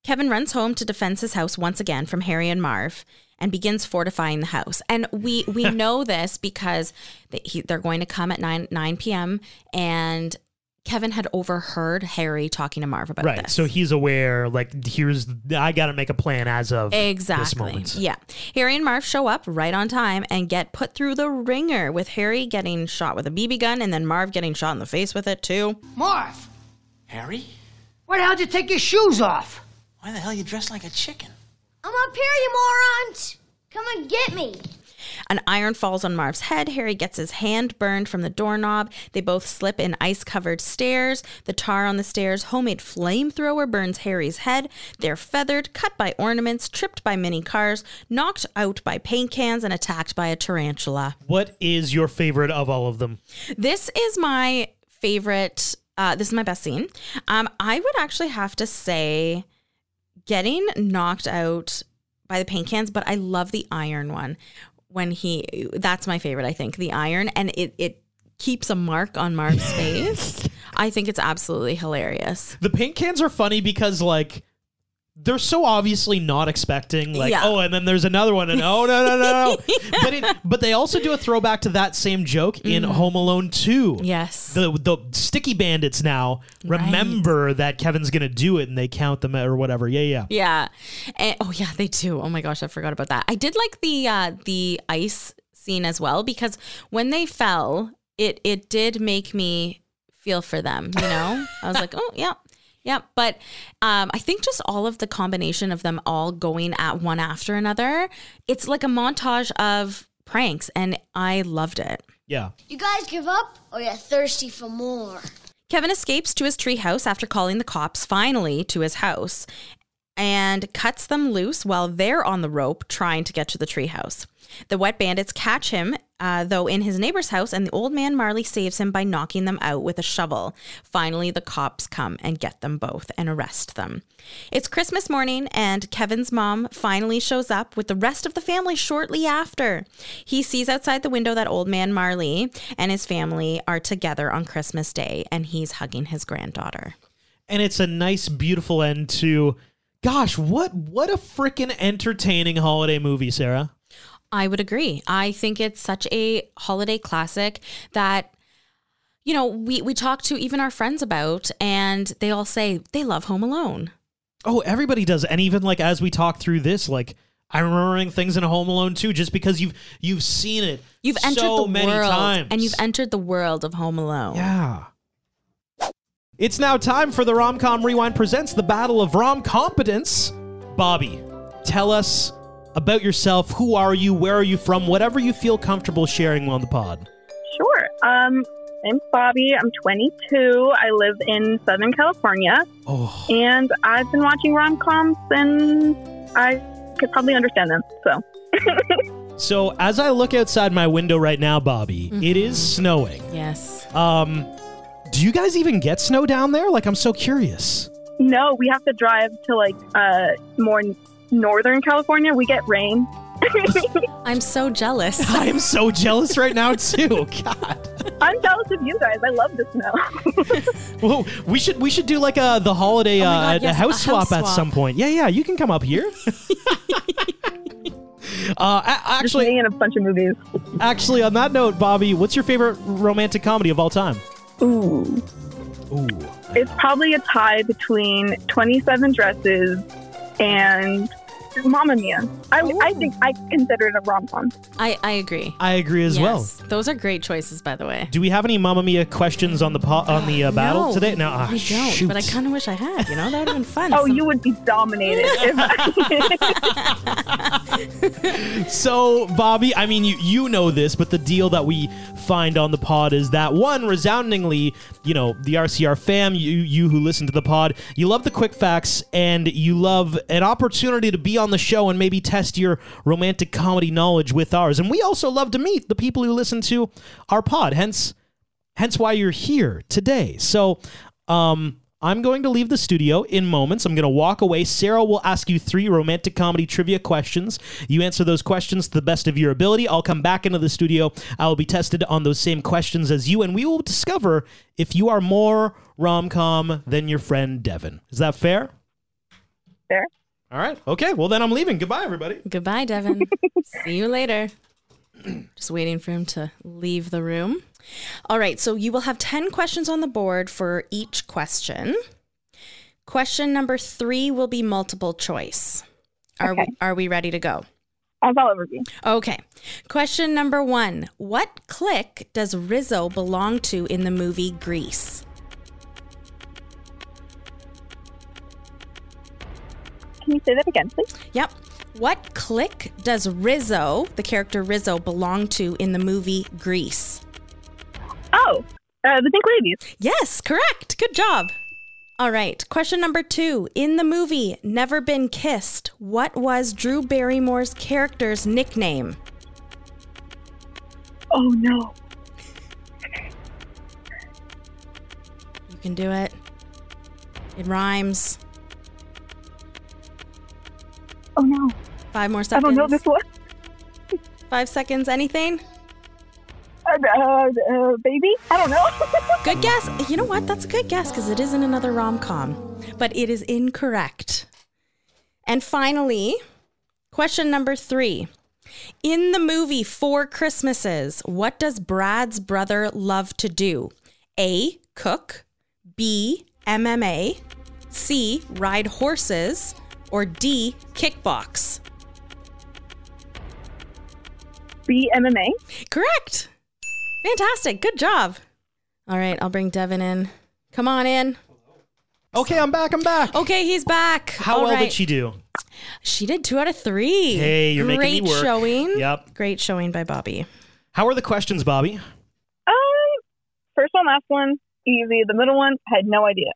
Kevin runs home to defend his house once again from Harry and Marv and begins fortifying the house. And we we know this because they, he, they're going to come at 9 9 p.m. and Kevin had overheard Harry talking to Marv about this. right. this. So he's aware. Like, here's I got to make a plan as of this Exactly. moment. Yeah. Harry and Marv show up right on time and get put through the ringer with Harry getting shot with a BB gun and then Marv getting shot in the face with it too. Marv, Harry? why the hell did you take your shoes off? Why the hell you dressed like a chicken? I'm up here, you morons! Come and get me! An iron falls on Marv's head. Harry gets his hand burned from the doorknob. They both slip in ice covered stairs. The tar on the stairs, homemade flamethrower burns Harry's head. They're feathered, cut by ornaments, tripped by mini cars, knocked out by paint cans, and attacked by a tarantula. What is your favorite of all of them? This is my favorite. Uh, this is my best scene. Um, I would actually have to say getting knocked out by the paint cans, but I love the iron one. When he, that's my favorite. I think the iron, and it it keeps a mark on Marv's face. I think it's absolutely hilarious. The paint cans are funny because like they're so obviously not expecting like Yeah. oh and then there's another one and oh no no no no but it but they also do a throwback to that same joke in Home Alone 2 Mm-hmm. Yes. the the sticky bandits now remember that Kevin's gonna do it and they count them or whatever yeah yeah Yeah. And, oh yeah, they do. Oh my gosh, I forgot about that. I did like the uh the ice scene as well because when they fell, it it did make me feel for them, you know? I was like, "Oh, yeah." Yeah, but um, I think just all of the combination of them all going at one after another, it's like a montage of pranks, and I loved it. yeah You guys give up, or you're thirsty for more? Kevin escapes to his treehouse after calling the cops finally to his house and cuts them loose while they're on the rope trying to get to the treehouse. The wet bandits catch him, uh, though, in his neighbor's house, and the old man Marley saves him by knocking them out with a shovel. Finally, the cops come and get them both and arrest them. It's Christmas morning, and Kevin's mom finally shows up with the rest of the family shortly after. He sees outside the window that old man Marley and his family are together on Christmas Day, and he's hugging his granddaughter. and it's a nice beautiful end to gosh what what a freaking entertaining holiday movie Sarah I would agree. I think it's such a holiday classic that you know, we we talk to even our friends about and they all say they love Home Alone. Oh, everybody does, and even like as we talk through this, like I'm remembering things in Home Alone too, just because you've you've seen it. You've entered so the many world times, and you've entered the world of Home Alone. yeah. It's now time for the Romcom Rewind presents the Battle of Rom Competence. Bobby, tell us about yourself. Who are you? Where are you from? Whatever you feel comfortable sharing on the pod. Sure. Um, name's Bobby. I'm 22. I live in Southern California, Oh, and I've been watching rom coms since I could probably understand them. So, So as I look outside my window right now, Bobby, it is snowing. Yes. Um, do you guys even get snow down there? Like, I'm so curious. No, we have to drive to like uh more northern California. We get rain. I'm so jealous. I am so jealous right now too. God. I'm jealous of you guys. I love the snow. Whoa, we should we should do like a the holiday Oh my uh, God, yes, a house a swap house at some point. Yeah, yeah, you can come up here. uh, a- Just actually, me and a bunch of movies. actually, on that note, Bobby, what's your favorite romantic comedy of all time? Ooh. Ooh, It's probably a tie between 27 Dresses and Mamma Mia. I, I think I consider it a rom com. I, I agree. I agree as well. Those are great choices, by the way. Do we have any Mamma Mia questions on the po- on the uh, battle no, today? No, ah, we don't. shoot. But I kind of wish I had. You know, that would have been fun. Oh, Some- you would be dominated. if So, Bobby, I mean, you you know this, but the deal that we find on the pod is that one resoundingly, you know, the RCR fam, you you who listen to the pod, you love the quick facts and you love an opportunity to be on the show and maybe test your romantic comedy knowledge with ours. And we also love to meet the people who listen to our pod. Hence, hence why you're here today. So, um, I'm going to leave the studio in moments. I'm going to walk away. Sarah will ask you three romantic comedy trivia questions. You answer those questions to the best of your ability. I'll come back into the studio. I will be tested on those same questions as you, and we will discover if you are more rom com than your friend Devin. Is that fair? Fair. All right. Okay. Well, then I'm leaving. Goodbye, everybody. Goodbye, Devin. See you later. Just waiting for him to leave the room. All right, so you will have 10 questions on the board for each question. Question number three will be multiple choice. Are, Okay. we, are we ready to go? I'll follow review. Okay. Question number one What clique does Rizzo belong to in the movie Grease? Can you say that again, please? Yep. What clique does Rizzo, the character Rizzo, belong to in the movie Grease? Oh, uh, the Pink Ladies. Yes, correct. Good job. All right. Question number two. In the movie Never Been Kissed, what was Drew Barrymore's character's nickname? Oh no. You can do it. It rhymes. Oh no. Five more seconds. I don't know this one. Five seconds. Anything? Uh, uh, uh, baby? I don't know. Good guess. You know what? That's a good guess because it isn't another rom com, but it is incorrect. And finally, question number three. In the movie Four Christmases, what does Brad's brother love to do? A. Cook. B. MMA. C. Ride horses. Or D. Kickbox. B MMA. Correct. Fantastic. Good job. All right, I'll bring Devin in. Come on in. Okay, I'm back. I'm back. Okay, he's back. How All well right. did she do? She did two out of three. Hey, you're Great making me work. showing. Yep. Great showing by Bobby. How are the questions, Bobby? Um, first one, last one, easy. The middle one, had no idea.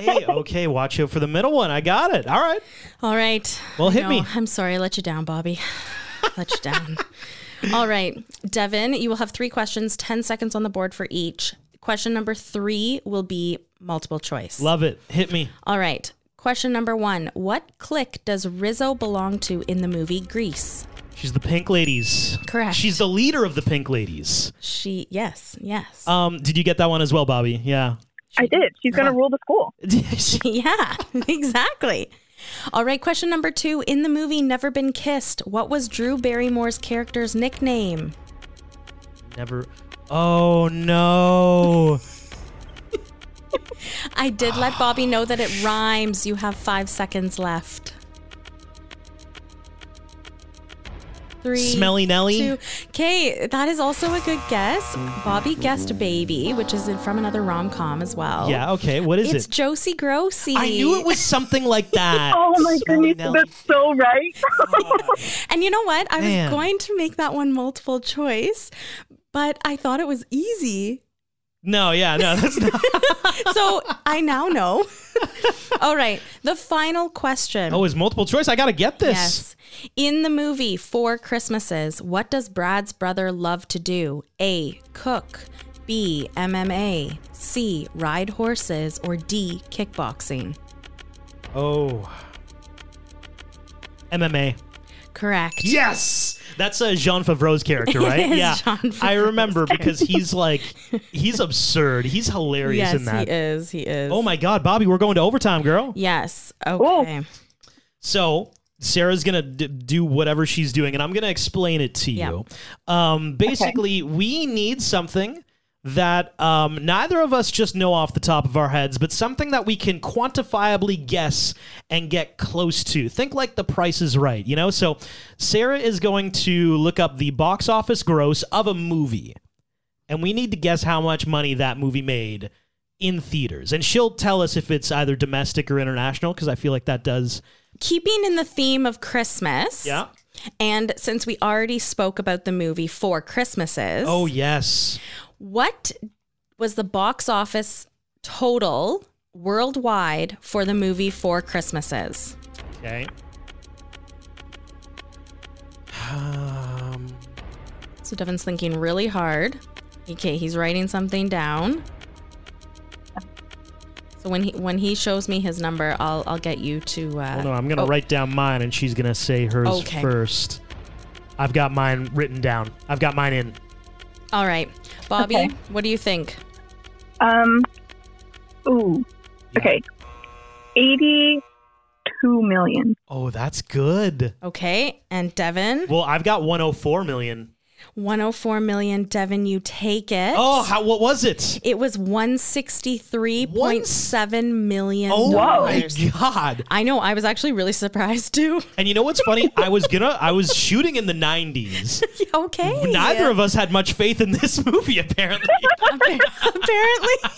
hey, okay, watch out for the middle one. I got it. All right. All right. Well, hit know. me. I'm sorry I let you down, Bobby. let you down. All right. Devin, you will have three questions, 10 seconds on the board for each. Question number three will be multiple choice. Love it. Hit me. All right. Question number one What clique does Rizzo belong to in the movie Grease? She's the Pink Ladies. Correct. She's the leader of the Pink Ladies. She, yes, yes. Um, did you get that one as well, Bobby? Yeah. I did. She's going to rule the school. yeah, exactly. All right, question number two. In the movie Never Been Kissed, what was Drew Barrymore's character's nickname? Never. Oh no. I did let Bobby know that it rhymes. You have five seconds left. Three. Smelly Nelly? Two. Okay, that is also a good guess. Bobby guessed Baby, which is in- from another rom com as well. Yeah. Okay. What is it's it? It's Josie Grossie. I knew it was something like that. Oh my Smelly goodness, Nelly. that's so right. And you know what? I Man. was going to make that one multiple choice, but I thought it was easy. No. Yeah. No. That's not. So I now know All right. The final question. Oh, is multiple choice? I got to get this. Yes. In the movie Four Christmases, what does Brad's brother love to do? A. Cook. B. MMA. C. Ride horses. Or D. Kickboxing. Oh. MMA. Correct. Yes. That's uh, Jon Favreau's character, right? yeah. I remember because he's like, he's absurd. He's hilarious Yes, in that. he is. He is. Oh my God, Bobby, we're going to overtime, girl. Yes. Okay. So Sarah's gonna d- do whatever she's doing, and I'm gonna explain it to Yeah. you. Um, basically, we need something that um, neither of us just know off the top of our heads, but something that we can quantifiably guess and get close to. Think like The Price is Right, you know. So Sarah is going to look up the box office gross of a movie, and we need to guess how much money that movie made in theaters, and she'll tell us if it's either domestic or international, because I feel like that does. Keeping in the theme of Christmas. Yeah. And since we already spoke about the movie Four Christmases. Oh yes. What was the box office total worldwide for the movie Four Christmases? Okay. Um, So Devin's thinking really hard. Okay, he's writing something down. So when he when he shows me his number, I'll I'll get you to. Uh, hold on, I'm gonna oh, write down mine, and she's gonna say hers Okay. first. I've got mine written down. I've got mine in. All right, Bobby, Okay. what do you think? Um. Ooh. Okay. Eighty-two million. Oh, that's good. Okay, and Devin, Well, I've got 104 million. 104 million. Devin, you take it. Oh, how? What was it? It was 163.7 million. Oh my god! I know. I was actually really surprised too. And you know what's funny? I was gonna. I was shooting in the 90s. okay. Neither of us had much faith in this movie, apparently. Apparently.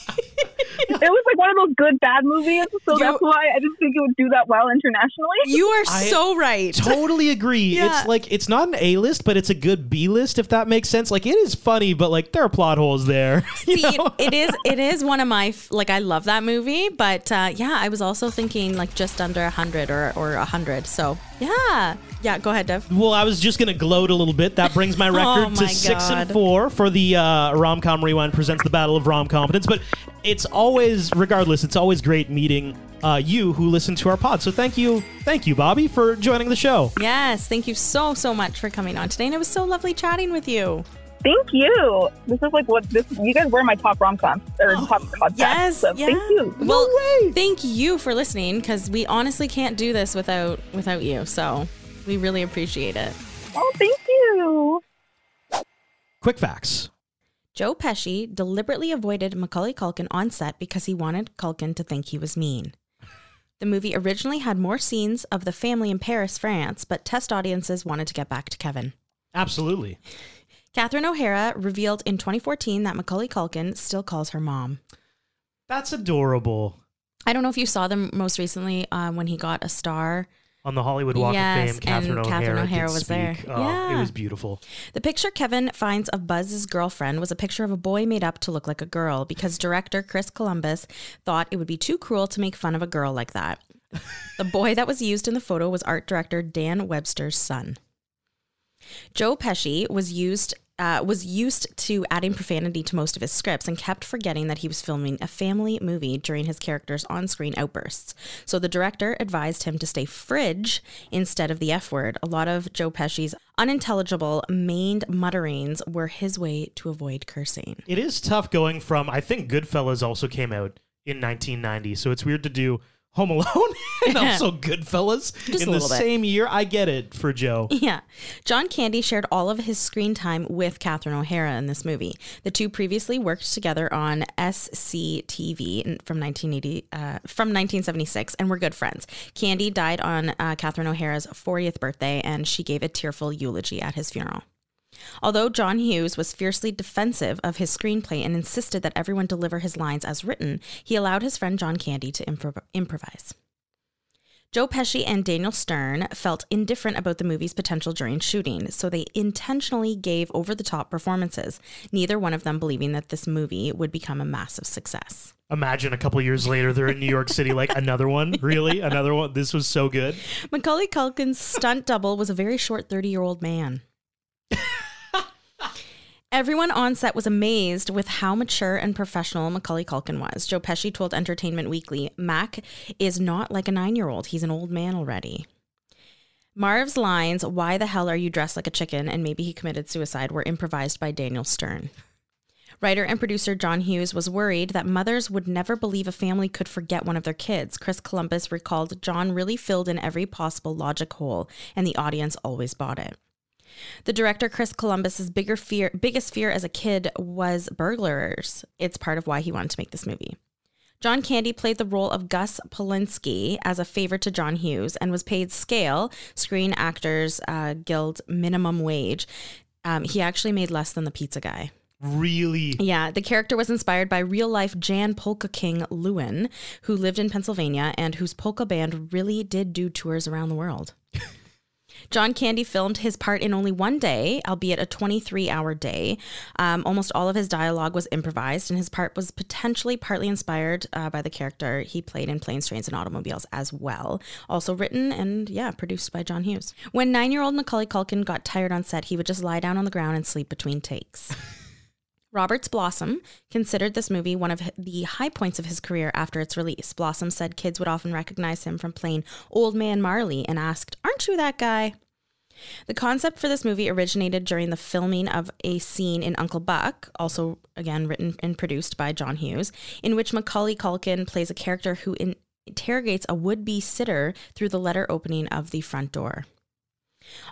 It was like one of those good bad movies, so that's why I didn't think it would do that well internationally. You are I so right. totally agree. Yeah. It's like it's not an A list, but it's a good B list, if that makes sense. Like it is funny, but like there are plot holes there. See, it is it is one of my like I love that movie, but uh, yeah, I was also thinking like just under a hundred or or a hundred. So yeah, yeah. Go ahead, Dev. Well, I was just gonna gloat a little bit. That brings my record Oh to my six and four for the uh, Rom Com Rewind presents the Battle of Rom Competence. But it's always, regardless, it's always great meeting uh, you who listen to our pod. So thank you, thank you, Bobby, for joining the show. Yes, thank you so so much for coming on today, and it was so lovely chatting with you. Thank you. This is like what this. You guys were my top rom com or top podcast. Yes, so yeah. thank you. Well, thank you for listening because we honestly can't do this without without you. So we really appreciate it. Oh, thank you. Quick facts. Joe Pesci deliberately avoided Macaulay Culkin on set because he wanted Culkin to think he was mean. The movie originally had more scenes of the family in Paris, France, but test audiences wanted to get back to Kevin. Absolutely. Catherine O'Hara revealed in 2014 that Macaulay Culkin still calls her mom. That's adorable. I don't know if you saw them most recently uh, when he got a star. On the Hollywood Walk Yes, of Fame, Catherine O'Hara, Catherine O'Hara was there. Oh, Yeah. It was beautiful. The picture Kevin finds of Buzz's girlfriend was a picture of a boy made up to look like a girl because director Chris Columbus thought it would be too cruel to make fun of a girl like that. the boy that was used in the photo was art director Dan Webster's son. Joe Pesci was used uh, was used to adding profanity to most of his scripts and kept forgetting that he was filming a family movie during his character's on-screen outbursts. So the director advised him to stay fridge instead of the F word. A lot of Joe Pesci's unintelligible maned mutterings were his way to avoid cursing. It is tough going from. I think Goodfellas also came out in 1990, so it's weird to do Home Alone and also Goodfellas Just in the bit. same year. I get it for Joe. Yeah. John Candy shared all of his screen time with Catherine O'Hara in this movie. The two previously worked together on SCTV from 1980 uh, from 1976 and were good friends. Candy died on uh, Catherine O'Hara's 40th birthday and she gave a tearful eulogy at his funeral. Although John Hughes was fiercely defensive of his screenplay and insisted that everyone deliver his lines as written, he allowed his friend John Candy to impro- improvise. Joe Pesci and Daniel Stern felt indifferent about the movie's potential during shooting, so they intentionally gave over the top performances, neither one of them believing that this movie would become a massive success. Imagine a couple years later, they're in New York City, like another one. Really, another one. This was so good. Macaulay Culkin's stunt double was a very short 30 year old man. Everyone on set was amazed with how mature and professional Macaulay Culkin was. Joe Pesci told Entertainment Weekly, Mac is not like a nine year old, he's an old man already. Marv's lines, Why the hell are you dressed like a chicken? and maybe he committed suicide, were improvised by Daniel Stern. Writer and producer John Hughes was worried that mothers would never believe a family could forget one of their kids. Chris Columbus recalled John really filled in every possible logic hole, and the audience always bought it. The director Chris Columbus's bigger fear, biggest fear as a kid was burglars. It's part of why he wanted to make this movie. John Candy played the role of Gus Polinski as a favor to John Hughes and was paid scale, Screen Actors uh, Guild minimum wage. Um, he actually made less than the pizza guy. Really? Yeah, the character was inspired by real life Jan Polka King Lewan, who lived in Pennsylvania and whose polka band really did do tours around the world. John Candy filmed his part in only one day, albeit a 23 hour day. Um, almost all of his dialogue was improvised, and his part was potentially partly inspired uh, by the character he played in Planes, Trains, and Automobiles as well. Also written and, yeah, produced by John Hughes. When nine year old Macaulay Culkin got tired on set, he would just lie down on the ground and sleep between takes. Roberts Blossom considered this movie one of the high points of his career after its release. Blossom said kids would often recognize him from playing Old Man Marley and asked, Aren't you that guy? The concept for this movie originated during the filming of a scene in Uncle Buck, also again written and produced by John Hughes, in which Macaulay Culkin plays a character who in- interrogates a would be sitter through the letter opening of the front door.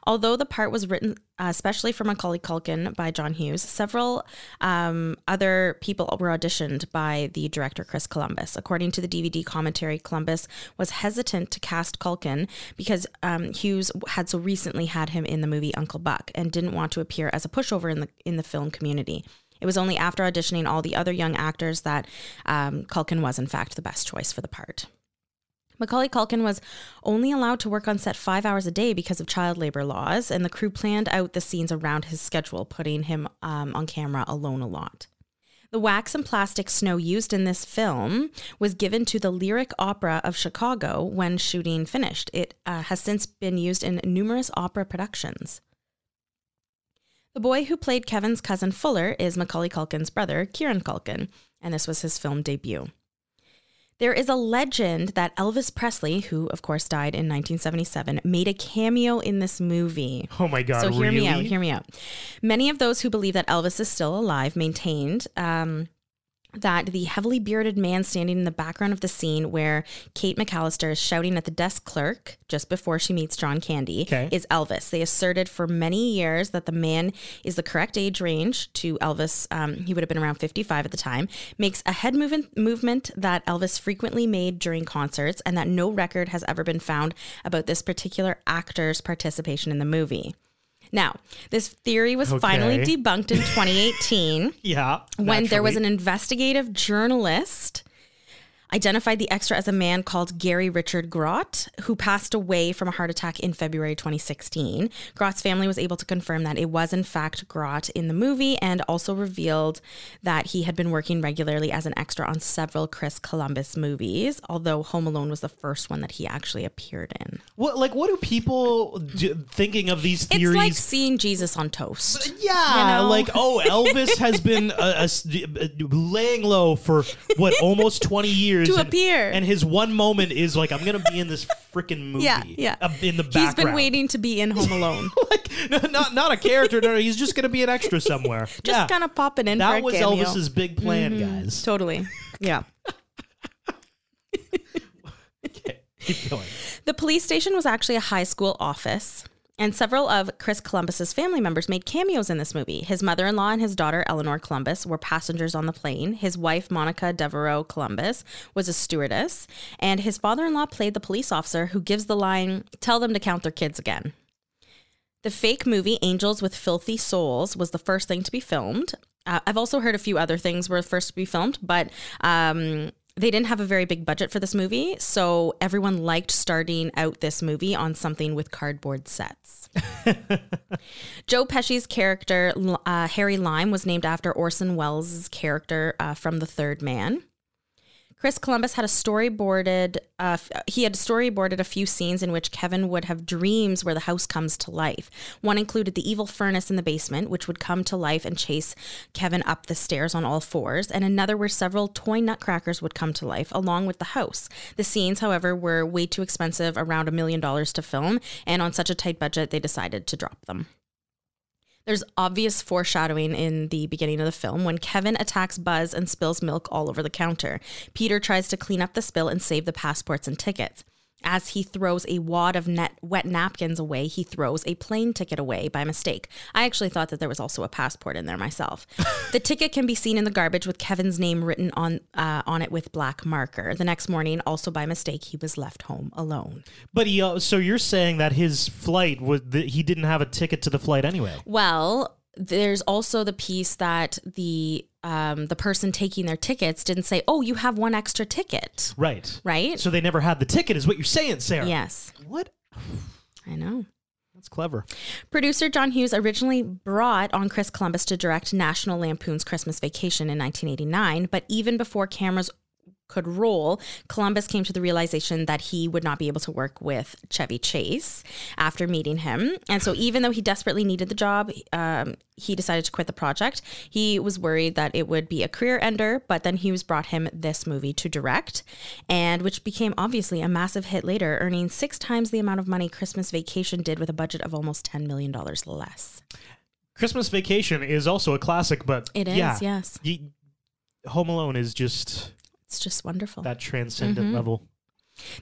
Although the part was written uh, especially for Macaulay Culkin by John Hughes, several um, other people were auditioned by the director Chris Columbus. According to the DVD commentary, Columbus was hesitant to cast Culkin because um, Hughes had so recently had him in the movie Uncle Buck and didn't want to appear as a pushover in the in the film community. It was only after auditioning all the other young actors that um, Culkin was, in fact, the best choice for the part. Macaulay Culkin was only allowed to work on set five hours a day because of child labor laws, and the crew planned out the scenes around his schedule, putting him um, on camera alone a lot. The wax and plastic snow used in this film was given to the Lyric Opera of Chicago when shooting finished. It uh, has since been used in numerous opera productions. The boy who played Kevin's cousin Fuller is Macaulay Culkin's brother, Kieran Culkin, and this was his film debut. There is a legend that Elvis Presley, who of course died in 1977, made a cameo in this movie. Oh my God. So hear really? me out, hear me out. Many of those who believe that Elvis is still alive maintained um, that the heavily bearded man standing in the background of the scene where Kate McCallister is shouting at the desk clerk just before she meets John Candy Okay. is Elvis. They asserted for many years that the man is the correct age range to Elvis. Um, he would have been around 55 at the time. Makes a head movement movement that Elvis frequently made during concerts, and that no record has ever been found about this particular actor's participation in the movie. Now, this theory was finally debunked in 2018 Yeah. when there was an investigative journalist identified the extra as a man called Gary Richard Grott, who passed away from a heart attack in February 2016. Grott's family was able to confirm that it was in fact Grott in the movie and also revealed that he had been working regularly as an extra on several Chris Columbus movies, although Home Alone was the first one that he actually appeared in. What like what do people do, thinking of these theories? It's like seeing Jesus on toast. yeah, you know? like oh, Elvis has been uh, uh, s- uh, laying low for what almost twenty years To and- appear. and his one moment is like I'm gonna be in this freaking movie. Yeah, yeah. uh, in the background. He's been waiting to be in Home Alone. No, not not a character. No, no, he's just gonna be an extra somewhere. Just yeah, kind of popping in for that was cameo. Elvis's big plan, Mhm. guys. Totally. Yeah. Keep going. The police station was actually a high school office, and several of Chris Columbus's family members made cameos in this movie. His mother-in-law and his daughter Eleanor Columbus were passengers on the plane. His wife Monica Devereux Columbus was a stewardess, and his father-in-law played the police officer who gives the line, "Tell them to count their kids again." The fake movie Angels with Filthy Souls was the first thing to be filmed. Uh, I've also heard a few other things were first to be filmed, but um, they didn't have a very big budget for this movie, so everyone liked starting out this movie on something with cardboard sets. Joe Pesci's character, uh, Harry Lime, was named after Orson Welles' character uh, from The Third Man. Chris Columbus had a storyboarded. Uh, he had storyboarded a few scenes in which Kevin would have dreams where the house comes to life. One included the evil furnace in the basement, which would come to life and chase Kevin up the stairs on all fours, and another where several toy nutcrackers would come to life along with the house. The scenes, however, were way too expensive, around a million dollars to film, and on such a tight budget, they decided to drop them. There's obvious foreshadowing in the beginning of the film when Kevin attacks Buzz and spills milk all over the counter. Peter tries to clean up the spill and save the passports and tickets. As he throws a wad of net wet napkins away, he throws a plane ticket away by mistake. I actually thought that there was also a passport in there myself. the ticket can be seen in the garbage with Kevin's name written on uh, on it with black marker. The next morning, also by mistake, he was left home alone. But he, uh, so you're saying that his flight was that he didn't have a ticket to the flight anyway? Well, there's also the piece that the um, the person taking their tickets didn't say, "Oh, you have one extra ticket." Right. Right. So they never had the ticket, is what you're saying, Sarah? Yes. What? I know. That's clever. Producer John Hughes originally brought on Chris Columbus to direct National Lampoon's Christmas Vacation in 1989, but even before cameras could roll, Columbus came to the realization that he would not be able to work with Chevy Chase after meeting him. And so, even though he desperately needed the job, um, he decided to quit the project. He was worried that it would be a career ender, but then Hughes brought him this movie to direct, and which became obviously a massive hit later, earning six times the amount of money Christmas Vacation did with a budget of almost $10 million less. Christmas Vacation is also a classic, but It is, yeah, yes. y- Home Alone is just It's just wonderful. that transcendent Mhm. level.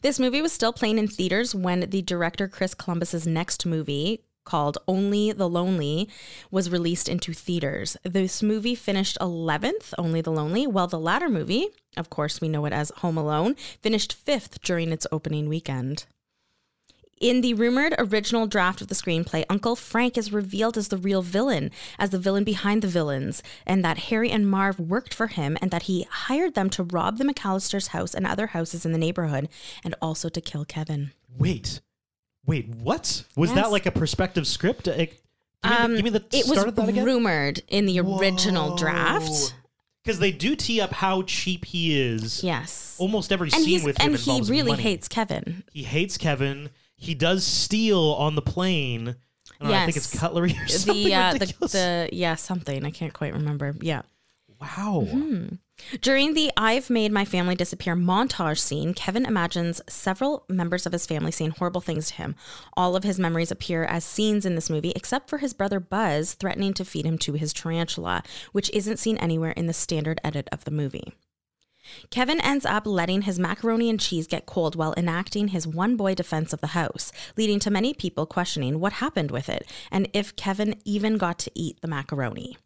This movie was still playing in theaters when the director Chris Columbus's next movie called Only the Lonely was released into theaters. This movie finished 11th, Only the Lonely, while the latter movie, of course we know it as Home Alone, finished 5th during its opening weekend. In the rumored original draft of the screenplay, Uncle Frank is revealed as the real villain, as the villain behind the villains, and that Harry and Marv worked for him and that he hired them to rob the McCallister's house and other houses in the neighborhood and also to kill Kevin. Wait, wait, what was Yes. that? Like a perspective script? Give me, the, give me the Um, it was of that again. rumored in the original draft. Because they do tee up how cheap he is. Yes. Almost every And scene with him and he really money. hates Kevin. He hates Kevin. He does steal on the plane. I, don't know, I think it's Yes. cutlery or something The, uh, the ridiculous. the yeah something I can't quite remember. Yeah. wow. Hmm. During the I've made my family disappear montage scene, Kevin imagines several members of his family saying horrible things to him. All of his memories appear as scenes in this movie, except for his brother Buzz threatening to feed him to his tarantula, which isn't seen anywhere in the standard edit of the movie. Kevin ends up letting his macaroni and cheese get cold while enacting his one boy defense of the house, leading to many people questioning what happened with it and if Kevin even got to eat the macaroni.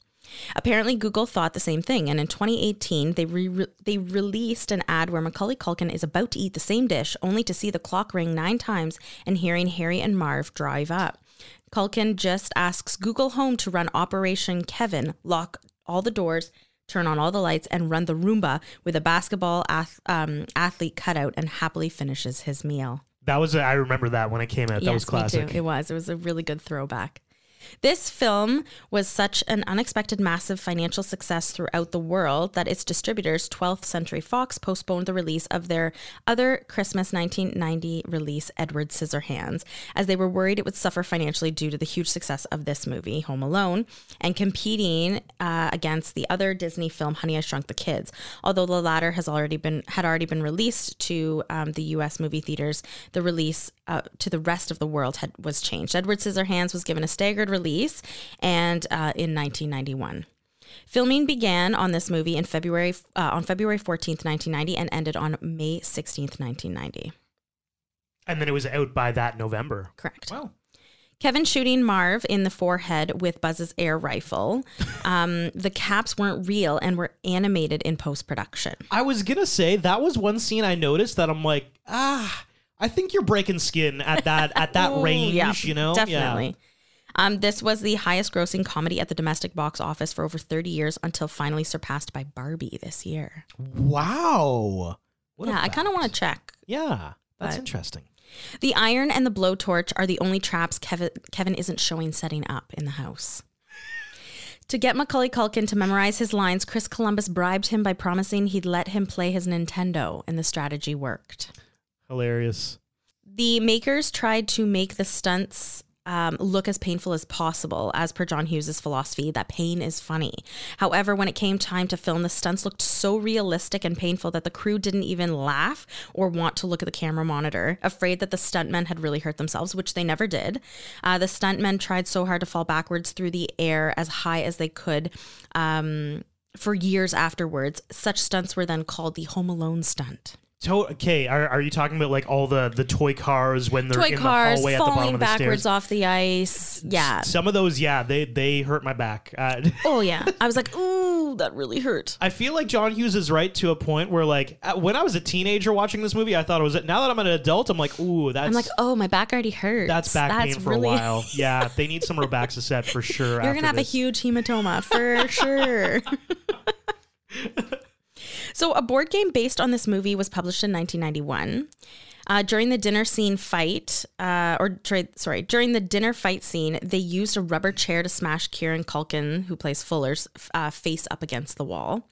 Apparently, Google thought the same thing, and in 2018, they re- they released an ad where Macaulay Culkin is about to eat the same dish, only to see the clock ring nine times and hearing Harry and Marv drive up. Culkin just asks Google Home to run Operation Kevin, lock all the doors, turn on all the lights, and run the Roomba with a basketball ath- um, athlete cutout, and happily finishes his meal. That was a, I remember that when it came out. that was classic. Me too. It was. It was a really good throwback. This film was such an unexpected massive financial success throughout the world that its distributors, 12th Century Fox, postponed the release of their other Christmas 1990 release, Edward Scissorhands, as they were worried it would suffer financially due to the huge success of this movie, Home Alone, and competing uh, against the other Disney film, Honey I Shrunk the Kids. Although the latter has already been had already been released to um, the U.S. movie theaters, the release uh, to the rest of the world had was changed. Edward Scissorhands was given a staggered release, and uh, in 1991. Filming began on this movie in February uh, on February 14th, 1990, and ended on May 16th, 1990. And then it was out by that November. Correct. Wow. Kevin shooting Marv in the forehead with Buzz's air rifle. Um, the caps weren't real and were animated in post production. I was gonna say that was one scene I noticed that I'm like, ah, I think you're breaking skin at that at that range. Yeah, you know, definitely. Um, this was the highest grossing comedy at the domestic box office for over 30 years until finally surpassed by Barbie this year. Wow. What yeah, I kind of want to check. Yeah, that's But- interesting. The iron and the blowtorch are the only traps Kevin, Kevin isn't showing setting up in the house. To get Macaulay Culkin to memorize his lines, Chris Columbus bribed him by promising he'd let him play his Nintendo, and the strategy worked. Hilarious. The makers tried to make the stunts um, look as painful as possible, as per John Hughes' philosophy that pain is funny. However, when it came time to film, the stunts looked so realistic and painful that the crew didn't even laugh or want to look at the camera monitor, afraid that the stuntmen had really hurt themselves, which they never did. Uh, the stuntmen tried so hard to fall backwards through the air as high as they could. Um, for years afterwards, such stunts were then called the Home Alone stunt. To- okay, are, are you talking about like all the the toy cars when they're Toy in cars the hallway at the bottom falling of the backwards stairs? off the ice. Yeah. Some of those, yeah, they they hurt my back. Uh, Oh yeah. I was like, ooh, that really hurt. I feel like John Hughes is right to a point where, like, uh, when I was a teenager watching this movie, I thought it was. It. Now that I'm an adult, I'm like, ooh, that's I'm like, oh, my back already hurts. that's back pain for really- a while. Yeah, they need some Robaxacet for sure. You're after gonna have this. a huge hematoma for sure. So, a board game based on this movie was published in 1991. Uh, during the dinner scene fight, uh, or tra- sorry, during the dinner fight scene, they used a rubber chair to smash Kieran Culkin, who plays Fuller's, uh, face up against the wall.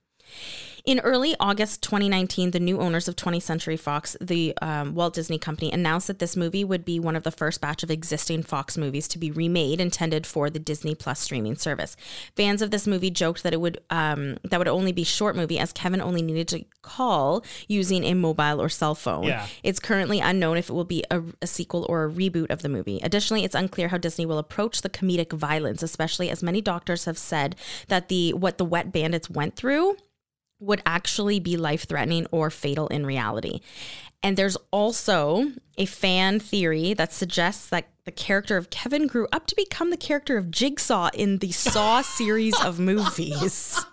In early August 2019, the new owners of 20th Century Fox, the um, Walt Disney Company, announced that this movie would be one of the first batch of existing Fox movies to be remade, intended for the Disney Plus streaming service. Fans of this movie joked that it would um, that would only be short movie, as Kevin only needed to call using a mobile or cell phone. Yeah. It's currently unknown if it will be a, a sequel or a reboot of the movie. Additionally, it's unclear how Disney will approach the comedic violence, especially as many doctors have said that the what the Wet Bandits went through would actually be life threatening or fatal in reality. And there's also a fan theory that suggests that the character of Kevin grew up to become the character of Jigsaw in the Saw series of movies.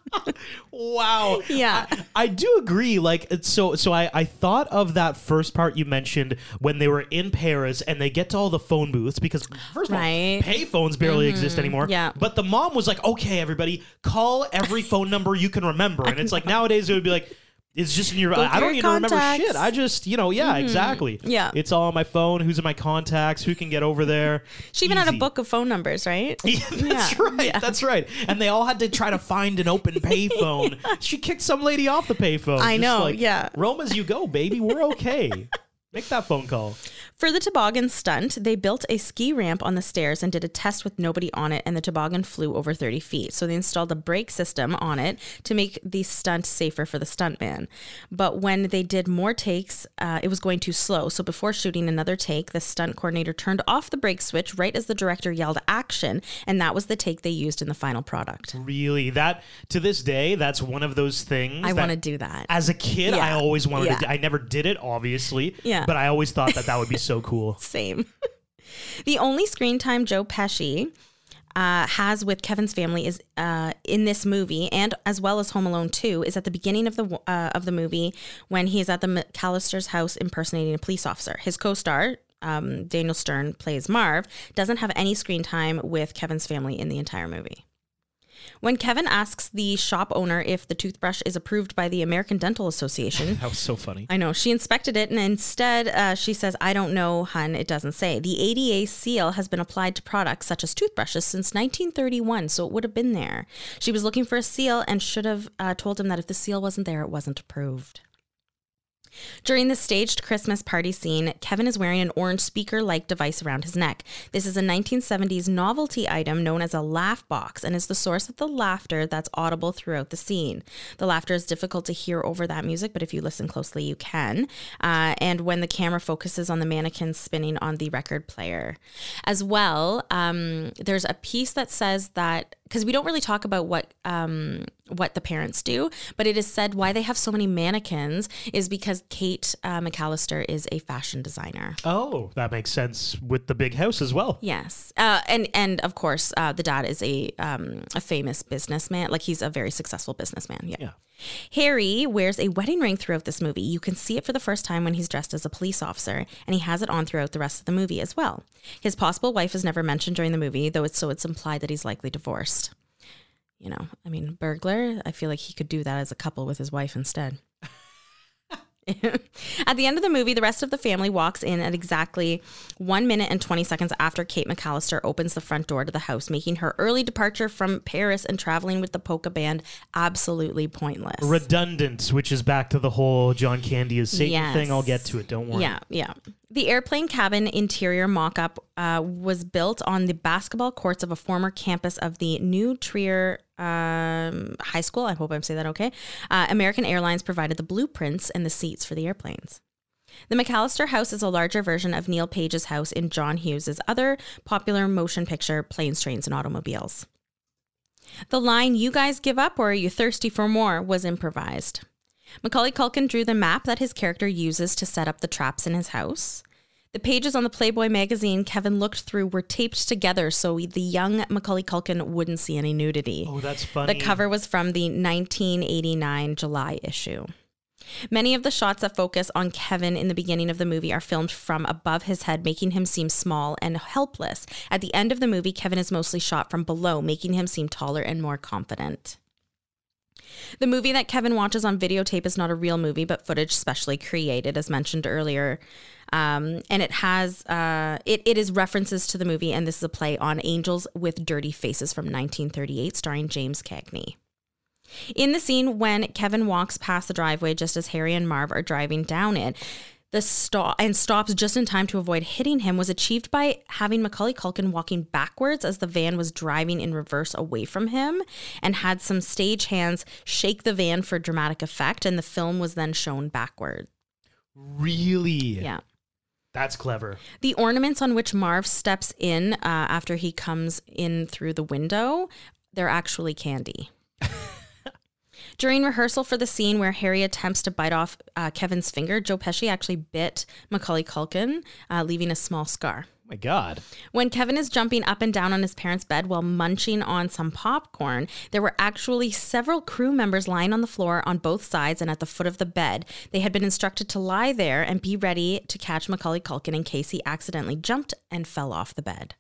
Wow. Yeah. I, I do agree. Like so so I, I thought of that first part you mentioned when they were in Paris and they get to all the phone booths because first of Right. all, pay phones barely mm-hmm. exist anymore. Yeah. But the mom was like, Okay, everybody, call every phone number you can remember. And it's like nowadays it would be like it's just in your. I don't your even remember shit. I just, you know, yeah, mm-hmm. exactly. Yeah. it's all on my phone. Who's in my contacts? Who can get over there? She even had a book of phone numbers, right? Yeah, that's right. That's right. And they all had to try to find an open payphone. She kicked some lady off the payphone. I Just know, like, yeah. Rome as you go, baby. We're okay. Make that phone call. For the toboggan stunt, they built a ski ramp on the stairs and did a test with nobody on it, and the toboggan flew over 30 feet. So they installed a brake system on it to make the stunt safer for the stuntman. But when they did more takes, uh, it was going too slow. So before shooting another take, the stunt coordinator turned off the brake switch right as the director yelled action, and that was the take they used in the final product. Really, that to this day, that's one of those things. I want to do that. As a kid, I always wanted Yeah. to. Do, I never did it, obviously. Yeah. But I always thought that that would be so cool. Same. the only screen time Joe Pesci uh, has with Kevin's family is uh, in this movie, and as well as Home Alone 2, is at the beginning of the uh, of the movie when he is at the McCallister's house impersonating a police officer. His co-star. Um, Daniel Stern plays Marv, doesn't have any screen time with Kevin's family in the entire movie. When Kevin asks the shop owner if the toothbrush is approved by the American Dental Association, That was so funny. I know. She inspected it and instead uh, she says, I don't know, hun. It doesn't say. The ADA seal has been applied to products such as toothbrushes since 1931, so it would have been there. She was looking for a seal and should have uh, told him that if the seal wasn't there, it wasn't approved. During the staged Christmas party scene, Kevin is wearing an orange speaker like device around his neck. This is a 1970s novelty item known as a laugh box and is the source of the laughter that's audible throughout the scene. The laughter is difficult to hear over that music, but if you listen closely, you can. Uh, and when the camera focuses on the mannequin spinning on the record player. As well, um, there's a piece that says that because we don't really talk about what um, what the parents do, but it is said why they have so many mannequins is because Kate uh, McCallister is a fashion designer. Oh, that makes sense with the big house as well. Yes, uh, and and of course, uh, the dad is a um, a famous businessman. Like he's a very successful businessman. Yeah. Yeah. Harry wears a wedding ring throughout this movie. You can see it for the first time when he's dressed as a police officer, and he has it on throughout the rest of the movie as well. His possible wife is never mentioned during the movie, though it's so it's implied that he's likely divorced. You know, I mean, burglar. I feel like he could do that as a couple with his wife instead. at the end of the movie, the rest of the family walks in at exactly one minute and 20 seconds after Kate McCallister opens the front door to the house, making her early departure from Paris and traveling with the polka band absolutely pointless. Redundant, which is back to the whole John Candy is Satan Yes. thing. I'll get to it. Don't worry. Yeah, yeah. The airplane cabin interior mock up uh, was built on the basketball courts of a former campus of the New Trier um, High School. I hope I'm saying that okay. Uh, American Airlines provided the blueprints and the seats for the airplanes. The McCallister house is a larger version of Neil Page's house in John Hughes' other popular motion picture, Planes, Trains, and Automobiles. The line, You guys give up or are you thirsty for more, was improvised. Macaulay Culkin drew the map that his character uses to set up the traps in his house. The pages on the Playboy magazine Kevin looked through were taped together so the young Macaulay Culkin wouldn't see any nudity. Oh, that's funny. The cover was from the 1989 July issue. Many of the shots that focus on Kevin in the beginning of the movie are filmed from above his head, making him seem small and helpless. At the end of the movie, Kevin is mostly shot from below, making him seem taller and more confident. The movie that Kevin watches on videotape is not a real movie, but footage specially created, as mentioned earlier. Um, and it has uh, it, it is references to the movie, and this is a play on Angels with Dirty Faces from 1938, starring James Cagney. In the scene when Kevin walks past the driveway just as Harry and Marv are driving down it, the stop and stops just in time to avoid hitting him was achieved by having Macaulay Culkin walking backwards as the van was driving in reverse away from him and had some stage hands shake the van for dramatic effect and the film was then shown backward. Really? Yeah. That's clever. The ornaments on which Marv steps in uh, after he comes in through the window, they're actually candy. During rehearsal for the scene where Harry attempts to bite off uh, Kevin's finger, Joe Pesci actually bit Macaulay Culkin, uh, leaving a small scar. my God. When Kevin is jumping up and down on his parents' bed while munching on some popcorn, there were actually several crew members lying on the floor on both sides and at the foot of the bed. They had been instructed to lie there and be ready to catch Macaulay Culkin in case he accidentally jumped and fell off the bed.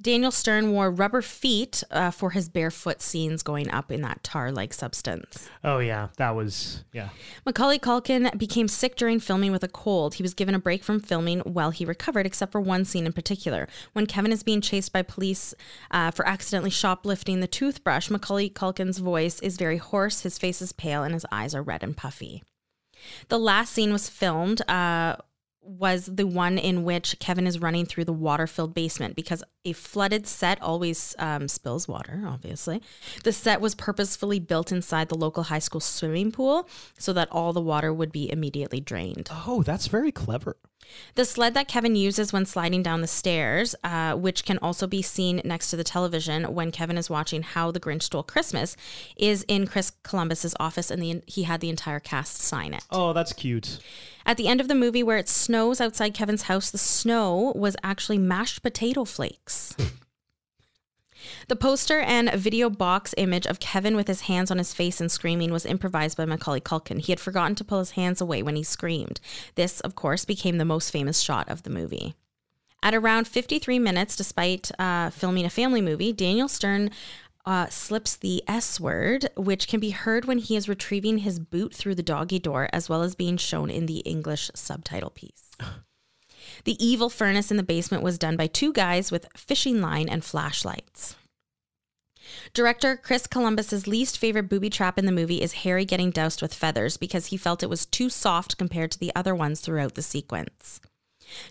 Daniel Stern wore rubber feet uh, for his barefoot scenes going up in that tar like substance. Oh yeah, that was yeah. Macaulay Culkin became sick during filming with a cold. He was given a break from filming while he recovered, except for one scene in particular. When Kevin is being chased by police uh, for accidentally shoplifting the toothbrush, Macaulay Culkin's voice is very hoarse, his face is pale, and his eyes are red and puffy. The last scene was filmed. Uh, was the one in which Kevin is running through the water filled basement because a flooded set always um, spills water, obviously. The set was purposefully built inside the local high school swimming pool so that all the water would be immediately drained. Oh, that's very clever. The sled that Kevin uses when sliding down the stairs, uh, which can also be seen next to the television when Kevin is watching How the Grinch Stole Christmas, is in Chris Columbus's office, and the, he had the entire cast sign it. Oh, that's cute. At the end of the movie, where it snows outside Kevin's house, the snow was actually mashed potato flakes. the poster and video box image of Kevin with his hands on his face and screaming was improvised by Macaulay Culkin. He had forgotten to pull his hands away when he screamed. This, of course, became the most famous shot of the movie. At around 53 minutes, despite uh, filming a family movie, Daniel Stern uh, slips the S word, which can be heard when he is retrieving his boot through the doggy door, as well as being shown in the English subtitle piece. the evil furnace in the basement was done by two guys with fishing line and flashlights. Director Chris Columbus's least favorite booby trap in the movie is Harry getting doused with feathers because he felt it was too soft compared to the other ones throughout the sequence.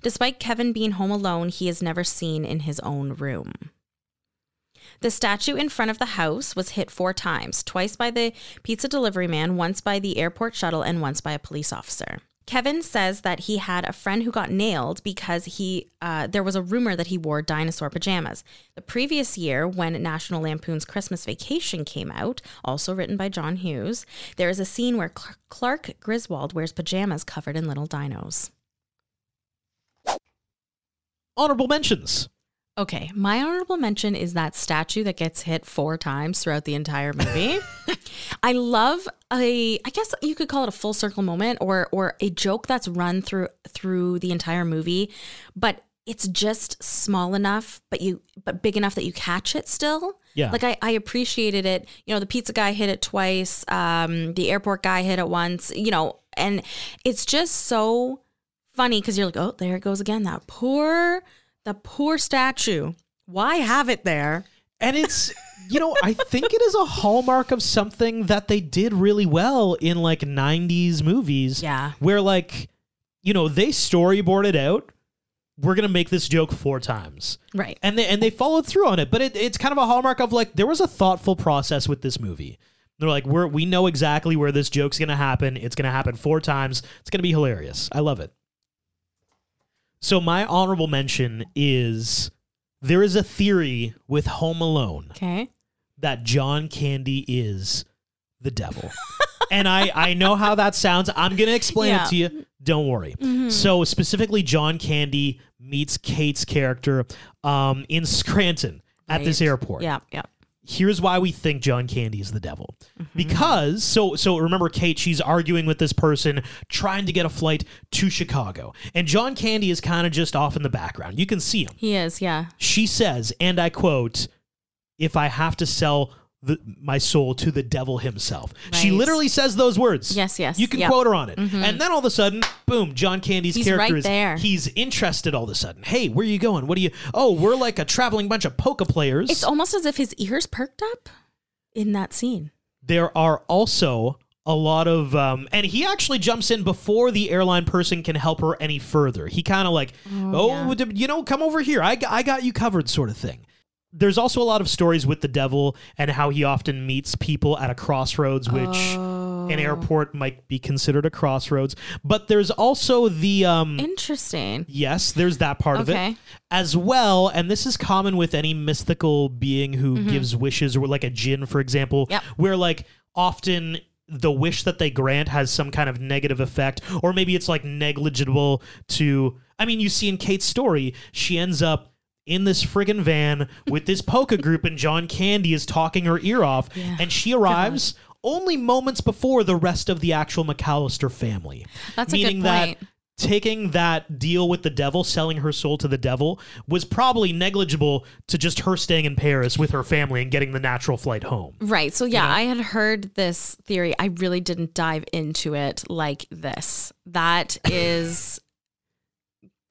Despite Kevin being home alone, he is never seen in his own room. The statue in front of the house was hit four times twice by the pizza delivery man, once by the airport shuttle, and once by a police officer. Kevin says that he had a friend who got nailed because he uh, there was a rumor that he wore dinosaur pajamas. The previous year, when National Lampoon's Christmas Vacation came out, also written by John Hughes, there is a scene where Clark Griswold wears pajamas covered in little dinos. Honorable mentions. Okay, my honorable mention is that statue that gets hit four times throughout the entire movie. I love a I guess you could call it a full circle moment or or a joke that's run through through the entire movie, but it's just small enough but you but big enough that you catch it still. Yeah. Like I, I appreciated it. You know, the pizza guy hit it twice, um, the airport guy hit it once, you know, and it's just so funny because you're like, oh, there it goes again. That poor the poor statue. Why have it there? And it's, you know, I think it is a hallmark of something that they did really well in like 90s movies. Yeah. Where, like, you know, they storyboarded out, we're going to make this joke four times. Right. And they, and they followed through on it. But it, it's kind of a hallmark of like, there was a thoughtful process with this movie. They're like, we're, we know exactly where this joke's going to happen. It's going to happen four times. It's going to be hilarious. I love it. So my honorable mention is there is a theory with Home Alone Okay. that John Candy is the devil. and I I know how that sounds. I'm going to explain Yeah. it to you. Don't worry. Mhm. So specifically John Candy meets Kate's character um in Scranton at this airport Yeah, yeah. Here's why we think John Candy is the devil. Mm-hmm. Because so so remember Kate, she's arguing with this person trying to get a flight to Chicago. And John Candy is kind of just off in the background. You can see him. He is, yeah. She says, and I quote, if I have to sell the, my soul to the devil himself. She literally says those words. Yes, yes. You can Yep. quote her on it. Mhm. And then all of a sudden, boom, John Candy's He's character right is there. he's interested all of a sudden. Hey, where are you going? What are you Oh, we're like a traveling bunch of polka players. It's almost as if his ears perked up in that scene. there are also a lot of um and he actually jumps in before the airline person can help her any further he kind of like oh, d- you know come over here I, I got you covered sort of thing there's also a lot of stories with the devil and how he often meets people at a crossroads which an airport might be considered a crossroads but there's also the um Interesting. Yes, there's that part of it as well. And this is common with any mystical being who Mhm. gives wishes, or like a jinn, for example, Yep. where like often the wish that they grant has some kind of negative effect, or maybe it's like negligible to. I mean, you see in Kate's story, she ends up in this friggin' van with this polka group, and John Candy is talking her ear off, Yeah. and she arrives. Only moments before the rest of the actual McCallister family. That's a good meaning that point. taking that deal with the devil, selling her soul to the devil, was probably negligible to just her staying in Paris with her family and getting the natural flight home. Right. So yeah, I had heard this theory. I really didn't dive into it like this. That is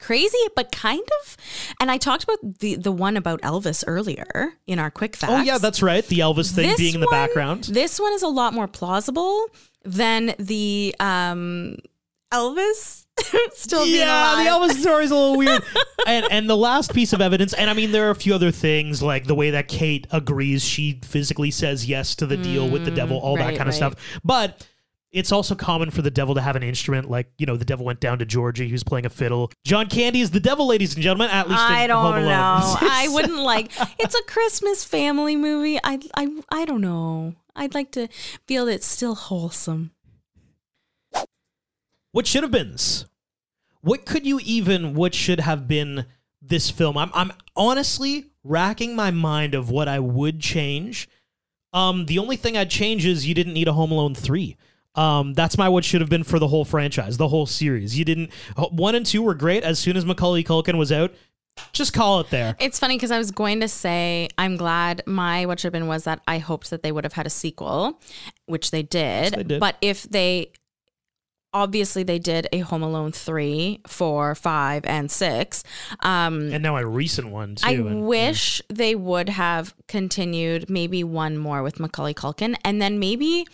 crazy, but kind of. And I talked about the the one about Elvis earlier in our quick facts. Oh yeah, that's right. The Elvis thing This being in the background. This one is a lot more plausible than the um Elvis still being yeah, the Elvis story is a little weird. and and the last piece of evidence, and I mean there are a few other things like the way that Kate agrees, she physically says yes to the deal with the devil, all that Mm, right, kind of right. stuff. But it's also common for the devil to have an instrument, like you know, the devil went down to Georgia. He was playing a fiddle. John Candy is the devil, ladies and gentlemen. At least I don't know. I wouldn't like. It's a Christmas family movie. I I I don't know. I'd like to feel that it's still wholesome. What should have been? What could you even? What should have been this film? I'm I'm honestly racking my mind of what I would change. Um, the only thing I'd change is you didn't need a Home Alone three. Um, that's my what should have been for the whole franchise, the whole series. You didn't. One and two were great. As soon as Macaulay Culkin was out, just call it there. It's funny because I was going to say I'm glad my what should have been was that I hoped that they would have had a sequel, which they did. they did. But if they obviously they did a Home Alone three, four, five, and six. Um, And now a recent one too. I and- wish they would have continued maybe one more with Macaulay Culkin and then maybe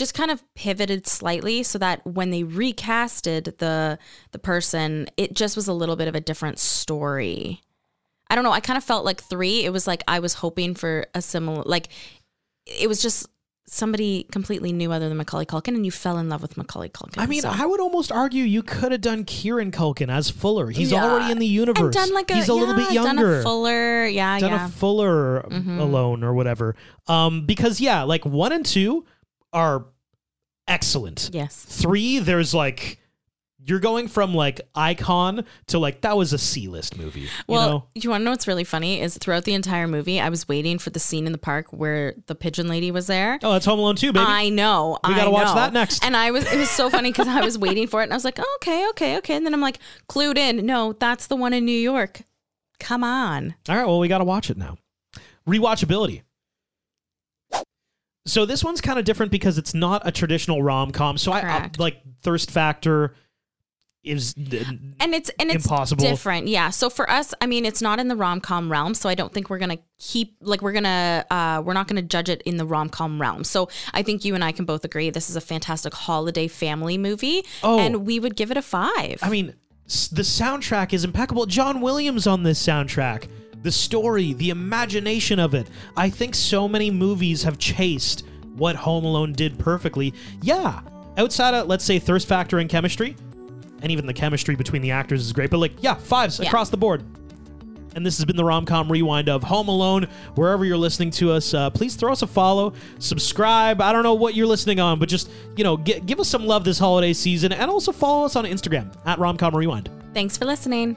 just kind of pivoted slightly so that when they recasted the the person, it just was a little bit of a different story. I don't know. I kind of felt like three. It was like I was hoping for a similar like it was just somebody completely new other than Macaulay Culkin, and you fell in love with Macaulay Culkin. I mean, so- I would almost argue you could have done Kieran Culkin as Fuller. He's Yeah. already in the universe. and done like a He's a little yeah, bit younger. Done a fuller, yeah, done yeah. a fuller Mhm. alone or whatever. Um, because yeah, like one and two are excellent. Yes. Three, there's like you're going from like icon to like that was a C list movie. Well, you know? you want to know what's really funny is throughout the entire movie, I was waiting for the scene in the park where the pigeon lady was there. Oh, that's Home Alone too, baby. I know. We gotta I watch know. that next. And I was it was so funny because I was waiting for it and I was like, oh, okay, okay, okay. And then I'm like, clued in. No, that's the one in New York. Come on. All right, well, we got to watch it now. Rewatchability. So this one's kind of different because it's not a traditional rom com. So I, I Correct. like Thirst Factor is And it's and it's Impossible. different. Yeah. So for us, I mean, it's not in the rom com realm. So I don't think we're gonna keep like we're gonna uh we're not gonna judge it in the rom com realm. So I think you and I can both agree this is a fantastic holiday family movie. Oh. And we would give it a five. I mean, s- the soundtrack is impeccable. John Williams on this soundtrack. The story, the imagination of it. I think so many movies have chased what Home Alone did perfectly. Yeah, outside of, let's say, Thirst Factor and chemistry, and even the chemistry between the actors is great, but like, yeah, fives Yeah. across the board. And this has been the rom-com rewind of Home Alone. Wherever you're listening to us, uh, please throw us a follow, subscribe. I don't know what you're listening on, but just you know, gi- give us some love this holiday season, and also follow us on Instagram at rom com Rewind. Thanks for listening.